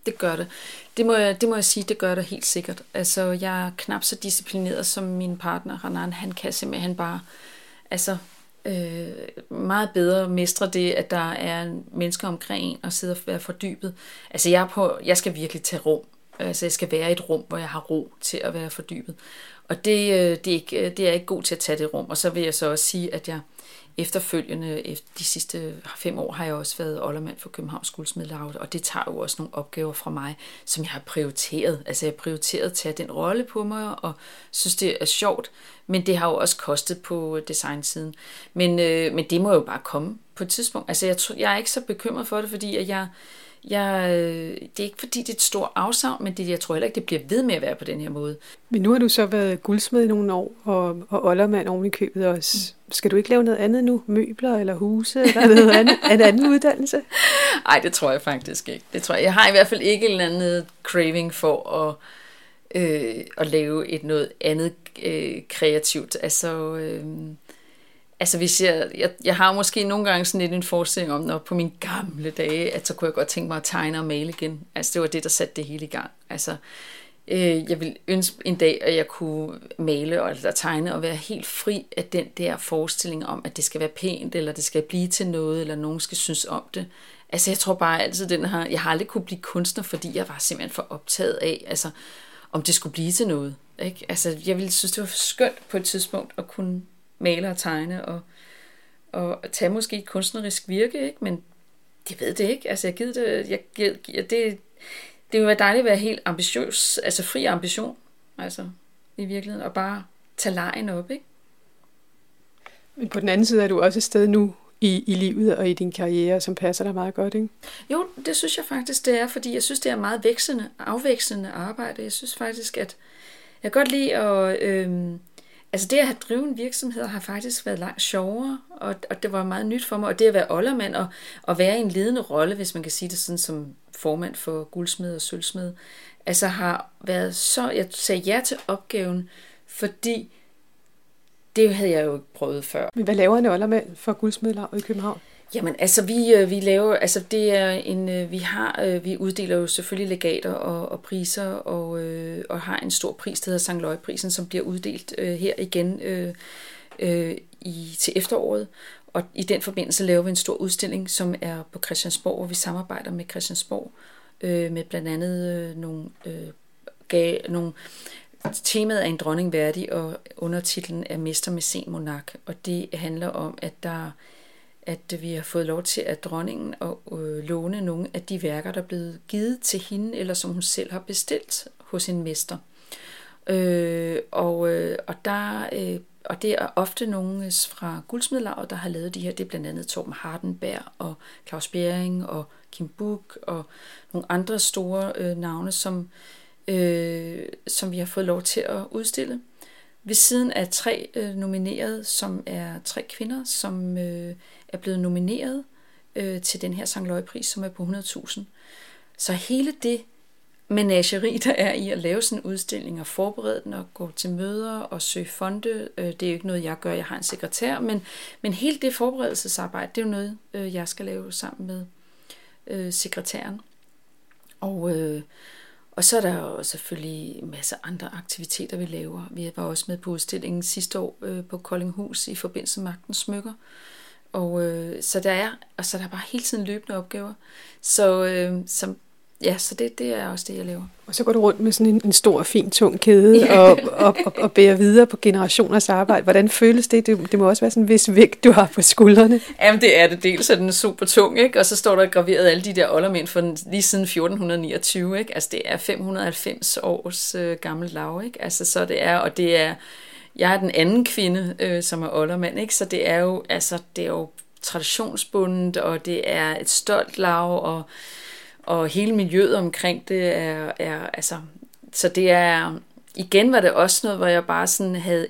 det gør det. Det må, jeg, det må jeg sige, det gør det helt sikkert. Altså, jeg er knap så disciplineret som min partner, Hanan. Han kan simpelthen bare, altså, øh, meget bedre mestre det, at der er mennesker omkring en og sidder og være fordybet. Altså, jeg, er på, jeg skal virkelig tage rum. Altså, jeg skal være i et rum, hvor jeg har ro til at være fordybet. Og det, øh, det, er ikke, det er ikke god til at tage det rum. Og så vil jeg så også sige, at jeg efterfølgende, efter de sidste fem år, har jeg også været oldermand for Københavns Guldsmedlaget, og det tager jo også nogle opgaver fra mig, som jeg har prioriteret. Altså jeg har prioriteret at tage den rolle på mig, og synes det er sjovt, men det har jo også kostet på designsiden. Men, øh, men det må jo bare komme på et tidspunkt. Altså jeg, jeg er ikke så bekymret for det, fordi at jeg, jeg, øh, det er ikke fordi, det er et stort afsavn, men det, jeg tror heller ikke, det bliver ved med at være på den her måde. Men nu har du så været guldsmed i nogle år, og, og oldermand oven i købet også. Mm. Skal du ikke lave noget andet nu? Møbler eller huse eller noget andet? en anden uddannelse? Nej, det tror jeg faktisk ikke. Det tror jeg. jeg har i hvert fald ikke en eller anden craving for at, øh, at lave et noget andet øh, kreativt. Altså... Øh, Altså hvis jeg, jeg, jeg har måske nogle gange sådan lidt en forestilling om, når på mine gamle dage, at så kunne jeg godt tænke mig at tegne og male igen. Altså det var det, der satte det hele i gang. Altså øh, Øh, jeg vil ønske en dag, at jeg kunne male og eller tegne og være helt fri af den der forestilling om, at det skal være pænt, eller det skal blive til noget, eller nogen skal synes om det. Altså jeg tror bare altid, den her, jeg har aldrig kunne blive kunstner, fordi jeg var simpelthen for optaget af, altså om det skulle blive til noget. Ikke? Altså jeg ville synes, det var skønt på et tidspunkt at kunne male og tegne og, og tage måske et kunstnerisk virke, ikke? men det ved det ikke. Altså, jeg gider det, jeg, jeg, det, det vil være dejligt at være helt ambitiøs, altså fri ambition, altså i virkeligheden, og bare tage lejen op, ikke? Men på den anden side er du også et sted nu i, i livet og i din karriere, som passer dig meget godt, ikke? Jo, det synes jeg faktisk, det er, fordi jeg synes, det er meget vækstende, afvekslende arbejde. Jeg synes faktisk, at jeg kan godt lide at, øh, Altså det at have drivet en virksomhed har faktisk været langt sjovere, og, og det var meget nyt for mig. Og det at være oldermand og, og være i en ledende rolle, hvis man kan sige det sådan som formand for guldsmed og sølvsmed, altså har været så, jeg sagde ja til opgaven, fordi det havde jeg jo ikke prøvet før. Men hvad laver en oldermand for guldsmedlaget i København? Jamen altså vi, øh, vi laver, altså det er en, øh, vi har, øh, vi uddeler jo selvfølgelig legater og, og priser og, og har en stor pris, der hedder Sankt Løje-prisen, som bliver uddelt her igen øh, øh, i, til efteråret. Og i den forbindelse laver vi en stor udstilling, som er på Christiansborg, hvor vi samarbejder med Christiansborg, øh, med blandt andet øh, nogle, øh, gav, nogle Temaet er en dronning værdig, og undertitlen er Mester med sen monark. Og det handler om, at der at vi har fået lov til at dronningen at øh, låne nogle af de værker, der er blevet givet til hende, eller som hun selv har bestilt hos en mester. Øh, og, øh, og, der, øh, og det er ofte nogen fra Guldsmedlaget, der har lavet de her. Det er blandt andet Torben Hardenberg og Claus Bering og Kim Buk og nogle andre store øh, navne, som, øh, som vi har fået lov til at udstille. Ved siden af tre øh, nomineret, som er tre kvinder, som øh, er blevet nomineret øh, til den her Sankt pris som er på 100.000. Så hele det menageri, der er i at lave sådan en udstilling og forberede den og gå til møder og søge fonde, øh, det er jo ikke noget, jeg gør, jeg har en sekretær, men, men hele det forberedelsesarbejde, det er jo noget, øh, jeg skal lave sammen med øh, sekretæren. Og, øh, og så er der jo selvfølgelig en masse andre aktiviteter, vi laver. Vi var også med på udstillingen sidste år øh, på Koldinghus i forbindelse med Magtens Smykker. Og øh, så der er, og så der er bare hele tiden løbende opgaver. Så, øh, som, ja, så det, det er også det, jeg laver. Og så går du rundt med sådan en, en stor, fin, tung kæde ja. og, og, og, og bærer videre på generationers arbejde. Hvordan føles det? det? Det må også være sådan en vis vægt, du har på skuldrene. Jamen det er det. Dels er den super tung, ikke? og så står der graveret alle de der oldermænd fra lige siden 1429. Ikke? Altså det er 590 års øh, gammel lav. Ikke? Altså så det er, og det er jeg er den anden kvinde, øh, som er oldermand, ikke? så det er jo, altså, det er jo traditionsbundet, og det er et stolt lav, og, og hele miljøet omkring det er, er altså, så det er, igen var det også noget, hvor jeg bare sådan havde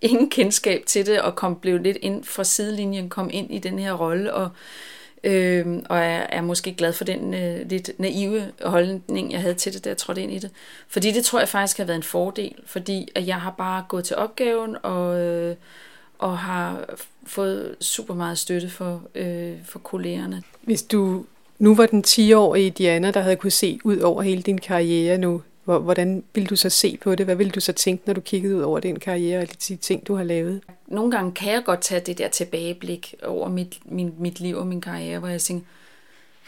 ingen kendskab til det, og kom, blev lidt ind fra sidelinjen, kom ind i den her rolle, og, øh, og er, er måske glad for den øh, lidt naive holdning, jeg havde til det, da jeg trådte ind i det. Fordi det tror jeg faktisk har været en fordel, fordi at jeg har bare gået til opgaven og, øh, og har fået super meget støtte for, øh, for kollegerne. Hvis du nu var den 10-årige Diana, der havde kunne se ud over hele din karriere nu, Hvordan vil du så se på det? Hvad vil du så tænke, når du kiggede ud over den karriere og de ting, du har lavet? Nogle gange kan jeg godt tage det der tilbageblik over mit, min, mit liv og min karriere, hvor jeg tænker,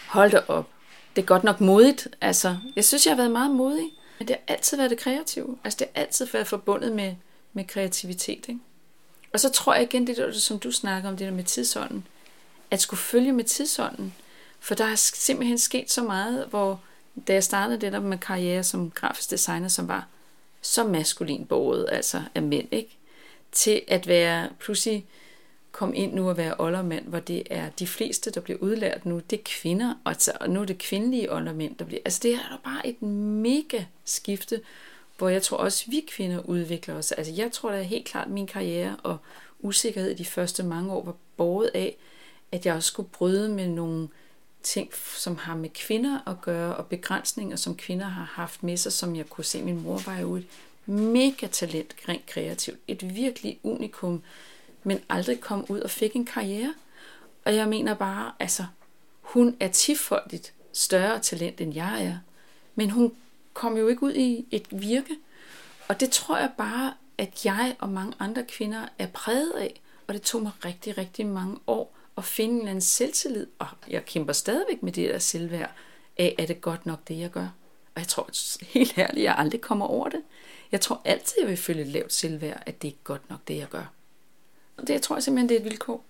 hold da op, det er godt nok modigt. Altså, jeg synes, jeg har været meget modig. Men det har altid været det kreative. Altså det har altid været forbundet med, med kreativitet. Ikke? Og så tror jeg igen, det der, som du snakker om, det der med tidsånden, at skulle følge med tidsånden. For der er simpelthen sket så meget, hvor da jeg startede det der med karriere som grafisk designer, som var så maskulin båret, altså af mænd, ikke? til at være pludselig kom ind nu og være oldermand, hvor det er de fleste, der bliver udlært nu, det er kvinder, og, altså, og nu er det kvindelige oldermænd, der bliver... Altså det er da bare et mega skifte, hvor jeg tror også, vi kvinder udvikler os. Altså jeg tror da helt klart, at min karriere og usikkerhed de første mange år var båret af, at jeg også skulle bryde med nogle ting, som har med kvinder at gøre, og begrænsninger, som kvinder har haft med sig, som jeg kunne se, min mor var jo et mega talent rent kreativt. Et virkelig unikum, men aldrig kom ud og fik en karriere. Og jeg mener bare, altså, hun er tifoldigt større talent, end jeg er. Men hun kom jo ikke ud i et virke. Og det tror jeg bare, at jeg og mange andre kvinder er præget af. Og det tog mig rigtig, rigtig mange år at finde en eller anden selvtillid. Og jeg kæmper stadigvæk med det der selvværd af, er det godt nok det, jeg gør. Og jeg tror helt ærligt, jeg aldrig kommer over det. Jeg tror altid, jeg vil føle et lavt selvværd, at det er godt nok det, jeg gør. Og det jeg tror jeg simpelthen, det er et vilkår.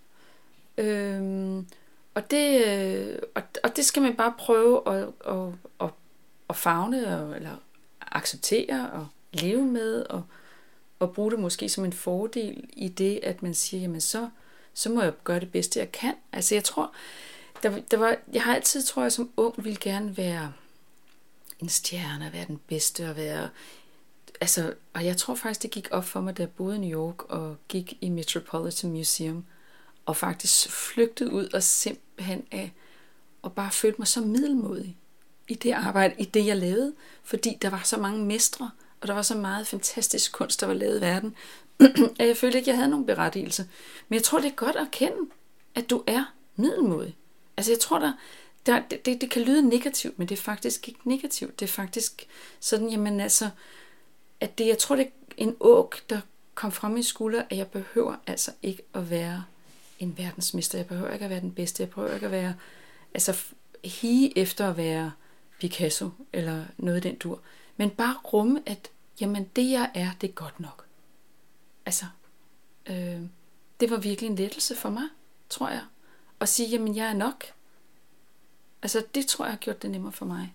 Øhm, og, det, øh, og, og det skal man bare prøve at, at, at, at fagne, og, eller acceptere og leve med, og, og bruge det måske som en fordel i det, at man siger, jamen så, så må jeg gøre det bedste, jeg kan. Altså jeg tror, der, der var, jeg har altid, tror jeg, som ung ville gerne være en stjerne, være den bedste, og være altså, og jeg tror faktisk, det gik op for mig, da jeg boede i New York og gik i Metropolitan Museum, og faktisk flygtede ud og simpelthen af, og bare følte mig så middelmodig i det arbejde, i det jeg lavede, fordi der var så mange mestre, og der var så meget fantastisk kunst, der var lavet i verden, at jeg følte ikke, jeg havde nogen berettigelse. Men jeg tror, det er godt at kende, at du er middelmodig. Altså jeg tror, der, der det, det, det kan lyde negativt, men det er faktisk ikke negativt. Det er faktisk sådan, jamen altså, at det, jeg tror, det er en åg, der kom fra min skulder, at jeg behøver altså ikke at være en verdensmester. Jeg behøver ikke at være den bedste. Jeg behøver ikke at være, altså hige efter at være Picasso eller noget af den dur. Men bare rumme, at jamen det jeg er, det er godt nok. Altså, øh, det var virkelig en lettelse for mig, tror jeg. At sige, jamen jeg er nok. Altså det tror jeg har gjort det nemmere for mig.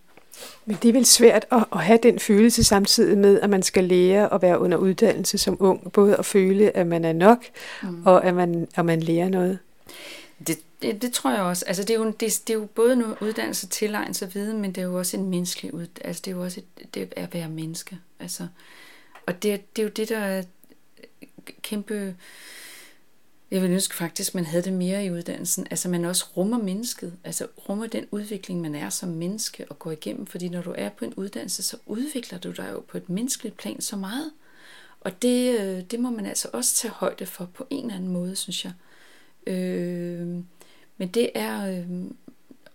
Men det er vel svært at, at have den følelse samtidig med, at man skal lære at være under uddannelse som ung. Både at føle, at man er nok, mm. og at man, at man lærer noget. Det, det, det tror jeg også. Altså, det, er jo, det, det er jo både noget uddannelse, tilegnelse og viden, men det er jo også en menneskelig ud, Altså, det er jo også et, det er at være menneske. Altså, og det, det er jo det, der er kæmpe jeg vil ønske faktisk, at man havde det mere i uddannelsen. Altså man også rummer mennesket, altså rummer den udvikling, man er som menneske og går igennem. Fordi når du er på en uddannelse, så udvikler du dig jo på et menneskeligt plan så meget. Og det, øh, det må man altså også tage højde for på en eller anden måde, synes jeg. Øh, men det er... Øh,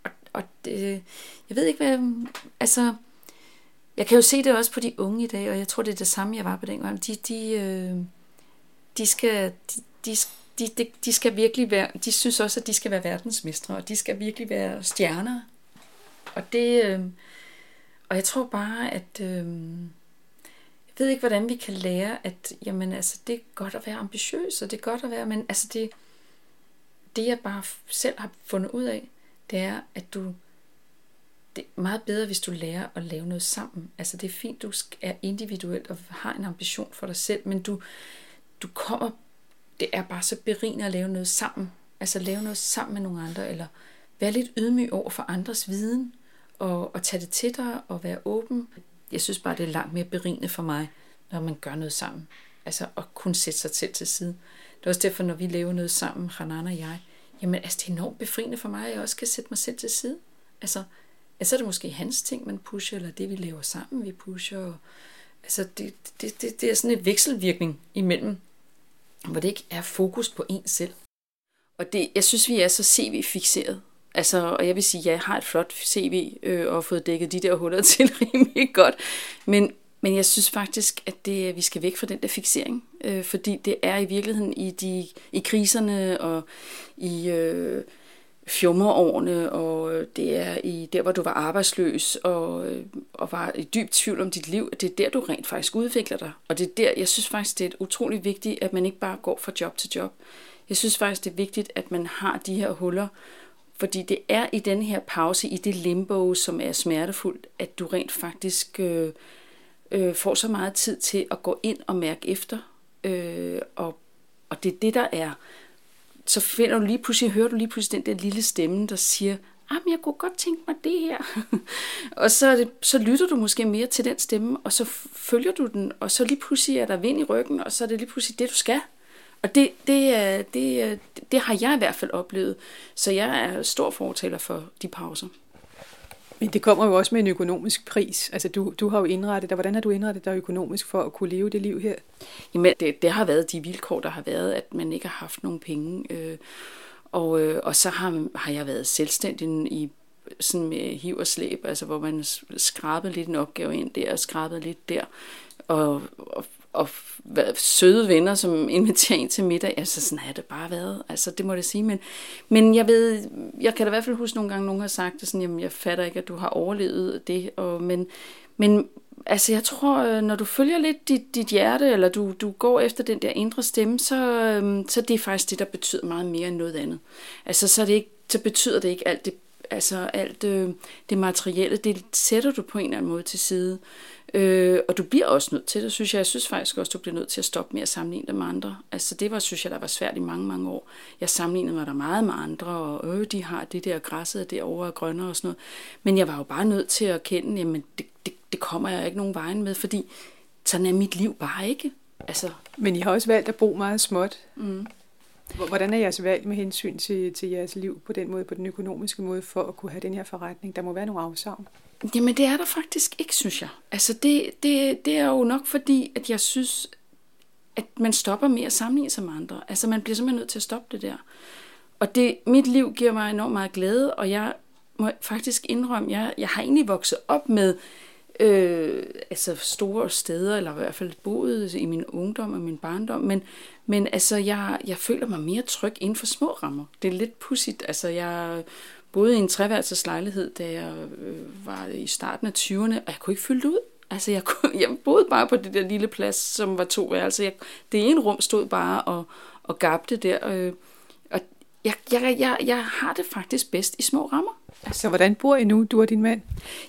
og, og det, jeg ved ikke, hvad... Altså, jeg kan jo se det også på de unge i dag, og jeg tror, det er det samme, jeg var på dengang. De, de, øh, de skal... De, de de, de, de skal virkelig være, de synes også, at de skal være verdensmestre, og de skal virkelig være stjerner. Og det, øh, og jeg tror bare, at øh, jeg ved ikke, hvordan vi kan lære, at jamen, altså, det er godt at være ambitiøs, og det er godt at være, men altså det, det jeg bare selv har fundet ud af, det er, at du, det er meget bedre, hvis du lærer at lave noget sammen. Altså det er fint, du er individuelt og har en ambition for dig selv, men du, du kommer det er bare så berigende at lave noget sammen. Altså lave noget sammen med nogle andre, eller være lidt ydmyg over for andres viden, og, og tage det til dig, og være åben. Jeg synes bare, det er langt mere berigende for mig, når man gør noget sammen. Altså at kunne sætte sig selv til side. Det er også derfor, når vi laver noget sammen, Hanan og jeg, jamen altså det er enormt befriende for mig, at jeg også kan sætte mig selv til side. Altså, altså er det måske hans ting, man pusher, eller det vi laver sammen, vi pusher. Og, altså det, det, det, det er sådan en vekselvirkning imellem hvor det ikke er fokus på en selv. Og det, jeg synes, vi er så CV-fixeret. Altså, og jeg vil sige, at jeg har et flot CV øh, og har fået dækket de der huller til rimelig godt. Men, men jeg synes faktisk, at det, vi skal væk fra den der fixering. Øh, fordi det er i virkeligheden i, de, i kriserne og i, øh, fjummerårene, og det er i der, hvor du var arbejdsløs og, øh, og var i dyb tvivl om dit liv, det er der, du rent faktisk udvikler dig. Og det er der, jeg synes faktisk, det er utrolig vigtigt, at man ikke bare går fra job til job. Jeg synes faktisk, det er vigtigt, at man har de her huller, fordi det er i den her pause, i det limbo, som er smertefuldt, at du rent faktisk øh, øh, får så meget tid til at gå ind og mærke efter. Øh, og, og det er det, der er. Så finder du lige pludselig, hører du lige pludselig den der lille stemme, der siger, ah, men jeg kunne godt tænke mig det her. og så, det, så lytter du måske mere til den stemme, og så følger du den, og så lige pludselig er der vind i ryggen, og så er det lige pludselig det, du skal. Og det, det, det, det har jeg i hvert fald oplevet. Så jeg er stor fortaler for de pauser. Men det kommer jo også med en økonomisk pris. Altså du, du har jo indrettet dig. Hvordan har du indrettet dig økonomisk for at kunne leve det liv her? Jamen det, det har været de vilkår, der har været, at man ikke har haft nogen penge. Øh, og, øh, og så har, har jeg været selvstændig i sådan med hiv og slæb, altså hvor man skrabede lidt en opgave ind der og skrabede lidt der. Og, og og søde venner, som inviterer en til middag. Altså, sådan har det bare været. Altså, det må det sige. Men, men jeg ved, jeg kan da i hvert fald huske nogle gange, nogen har sagt det sådan, jamen, jeg fatter ikke, at du har overlevet det. Og, men, men altså, jeg tror, øh, når du følger lidt dit, dit hjerte, eller du, du går efter den der indre stemme, så, øhm, så det er faktisk det, der betyder meget mere end noget andet. Altså, så, er det ikke, så betyder det ikke alt det altså alt øh, det materielle, det sætter du på en eller anden måde til side. Øh, og du bliver også nødt til det, synes jeg. Jeg synes faktisk også, du bliver nødt til at stoppe med at sammenligne dig med andre. Altså det var, synes jeg, der var svært i mange, mange år. Jeg sammenlignede mig der meget med andre, og øh, de har det der græsset derovre og grønne og sådan noget. Men jeg var jo bare nødt til at kende, jamen det, det, det kommer jeg ikke nogen vejen med, fordi sådan er mit liv bare ikke. Altså. Men I har også valgt at bo meget småt. Mm. Hvordan er jeres valg med hensyn til, til jeres liv på den måde, på den økonomiske måde, for at kunne have den her forretning? Der må være nogle afsavn. Jamen det er der faktisk ikke, synes jeg. Altså det, det, det er jo nok fordi, at jeg synes, at man stopper med at sammenligne sig med andre. Altså man bliver simpelthen nødt til at stoppe det der. Og det, mit liv giver mig enormt meget glæde, og jeg må faktisk indrømme, jeg, jeg har egentlig vokset op med øh, altså store steder, eller i hvert fald boet i min ungdom og min barndom, men, men altså, jeg, jeg føler mig mere tryg inden for små rammer. Det er lidt pudsigt. Altså, jeg boede i en treværelses lejlighed, da jeg øh, var i starten af 20'erne, og jeg kunne ikke fylde det ud. Altså, jeg, kunne, jeg boede bare på det der lille plads, som var to værelser. Jeg, det ene rum stod bare og, og gabte der, øh, og jeg, jeg, jeg, jeg har det faktisk bedst i små rammer. Så hvordan bor I nu, du og din mand?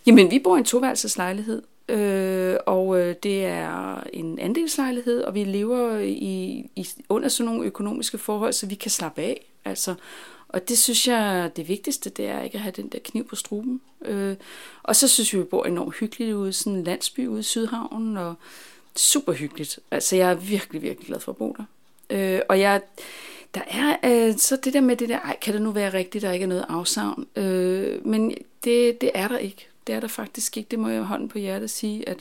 Jamen, vi bor i en toværelseslejlighed, øh, og øh, det er en andelslejlighed, og vi lever i, i, under sådan nogle økonomiske forhold, så vi kan slappe af. Altså, og det synes jeg, det vigtigste, det er ikke at have den der kniv på struben. Øh, og så synes vi, vi bor enormt hyggeligt ude, sådan en landsby ude i Sydhavnen, og super hyggeligt. Altså, jeg er virkelig, virkelig glad for at bo der. Øh, og jeg der er øh, så det der med det der, ej, kan det nu være rigtigt, der ikke er noget afsavn? Øh, men det, det er der ikke. Det er der faktisk ikke. Det må jeg hånden på hjertet sige, at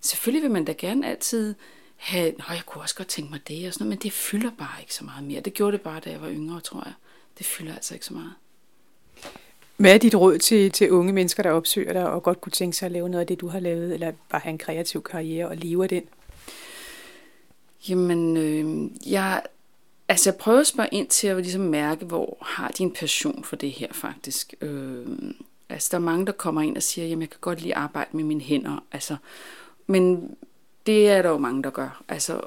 selvfølgelig vil man da gerne altid have, nå, jeg kunne også godt tænke mig det, og sådan noget, men det fylder bare ikke så meget mere. Det gjorde det bare, da jeg var yngre, tror jeg. Det fylder altså ikke så meget. Hvad er dit råd til, til unge mennesker, der opsøger dig og godt kunne tænke sig at lave noget af det, du har lavet, eller bare have en kreativ karriere og leve af den? Jamen, øh, jeg Altså, jeg prøver at spørge ind til at ligesom mærke, hvor har din passion for det her faktisk. Øh, altså, der er mange, der kommer ind og siger, jamen, jeg kan godt lide at arbejde med mine hænder. Altså, men det er der jo mange, der gør. Altså,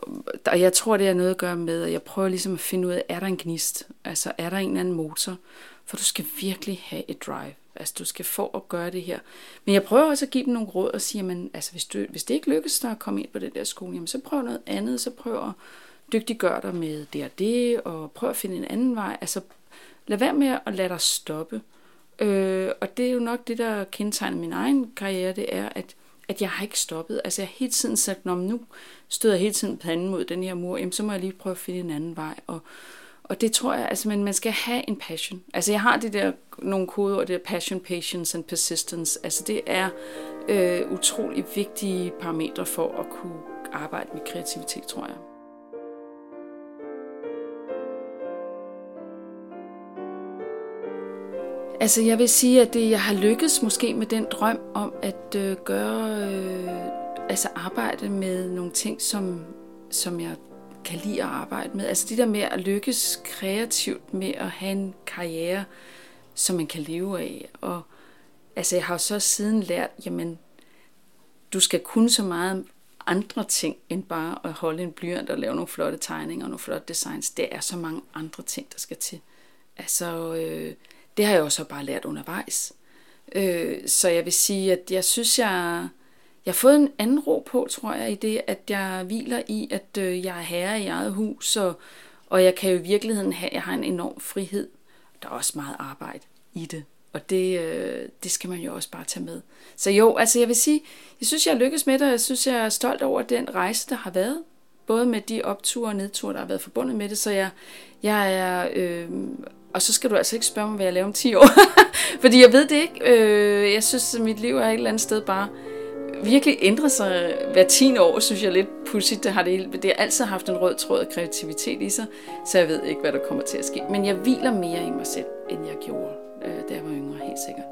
og jeg tror, det har noget at gøre med, at jeg prøver ligesom at finde ud af, er der en gnist? Altså, er der en eller anden motor? For du skal virkelig have et drive. Altså, du skal få at gøre det her. Men jeg prøver også at give dem nogle råd og sige, jamen, altså, hvis, du, hvis det ikke lykkes dig at komme ind på den der skole, jamen, så prøv noget andet. Så prøv at dygtiggøre dig med det og det, og prøv at finde en anden vej. Altså, lad være med at lade dig stoppe. Øh, og det er jo nok det, der kendetegner min egen karriere, det er, at, at jeg har ikke stoppet. Altså, jeg har hele tiden sagt, når nu støder jeg hele tiden panden mod den her mur, jamen, så må jeg lige prøve at finde en anden vej. Og, og det tror jeg, altså, men man skal have en passion. Altså, jeg har det der, nogle kodeord, det der passion, patience and persistence. Altså, det er øh, utrolig vigtige parametre for at kunne arbejde med kreativitet, tror jeg. Altså jeg vil sige, at det, jeg har lykkes måske med den drøm om at øh, gøre, øh, altså arbejde med nogle ting, som, som jeg kan lide at arbejde med. Altså det der med at lykkes kreativt med at have en karriere, som man kan leve af. Og altså, jeg har så siden lært, jamen, du skal kunne så meget andre ting, end bare at holde en blyant og lave nogle flotte tegninger og nogle flotte designs. Der er så mange andre ting, der skal til. Altså, øh, det har jeg jo så bare lært undervejs. Øh, så jeg vil sige, at jeg synes, jeg, jeg har fået en anden ro på, tror jeg, i det, at jeg hviler i, at øh, jeg er herre i eget hus, og, og jeg kan jo i virkeligheden have, jeg har en enorm frihed. Der er også meget arbejde i det, og det, øh, det skal man jo også bare tage med. Så jo, altså jeg vil sige, jeg synes, jeg lykkes med det, og jeg synes, jeg er stolt over den rejse, der har været. Både med de opture og nedture, der har været forbundet med det. Så jeg, jeg er... Øh, og så skal du altså ikke spørge mig, hvad jeg laver om 10 år. Fordi jeg ved det ikke. Øh, jeg synes, at mit liv er et eller andet sted bare virkelig ændret sig hver 10 år, synes jeg lidt pudsigt. Det har, det, det har altid haft en rød tråd af kreativitet i sig, så jeg ved ikke, hvad der kommer til at ske. Men jeg hviler mere i mig selv, end jeg gjorde, øh, da jeg var yngre, helt sikkert.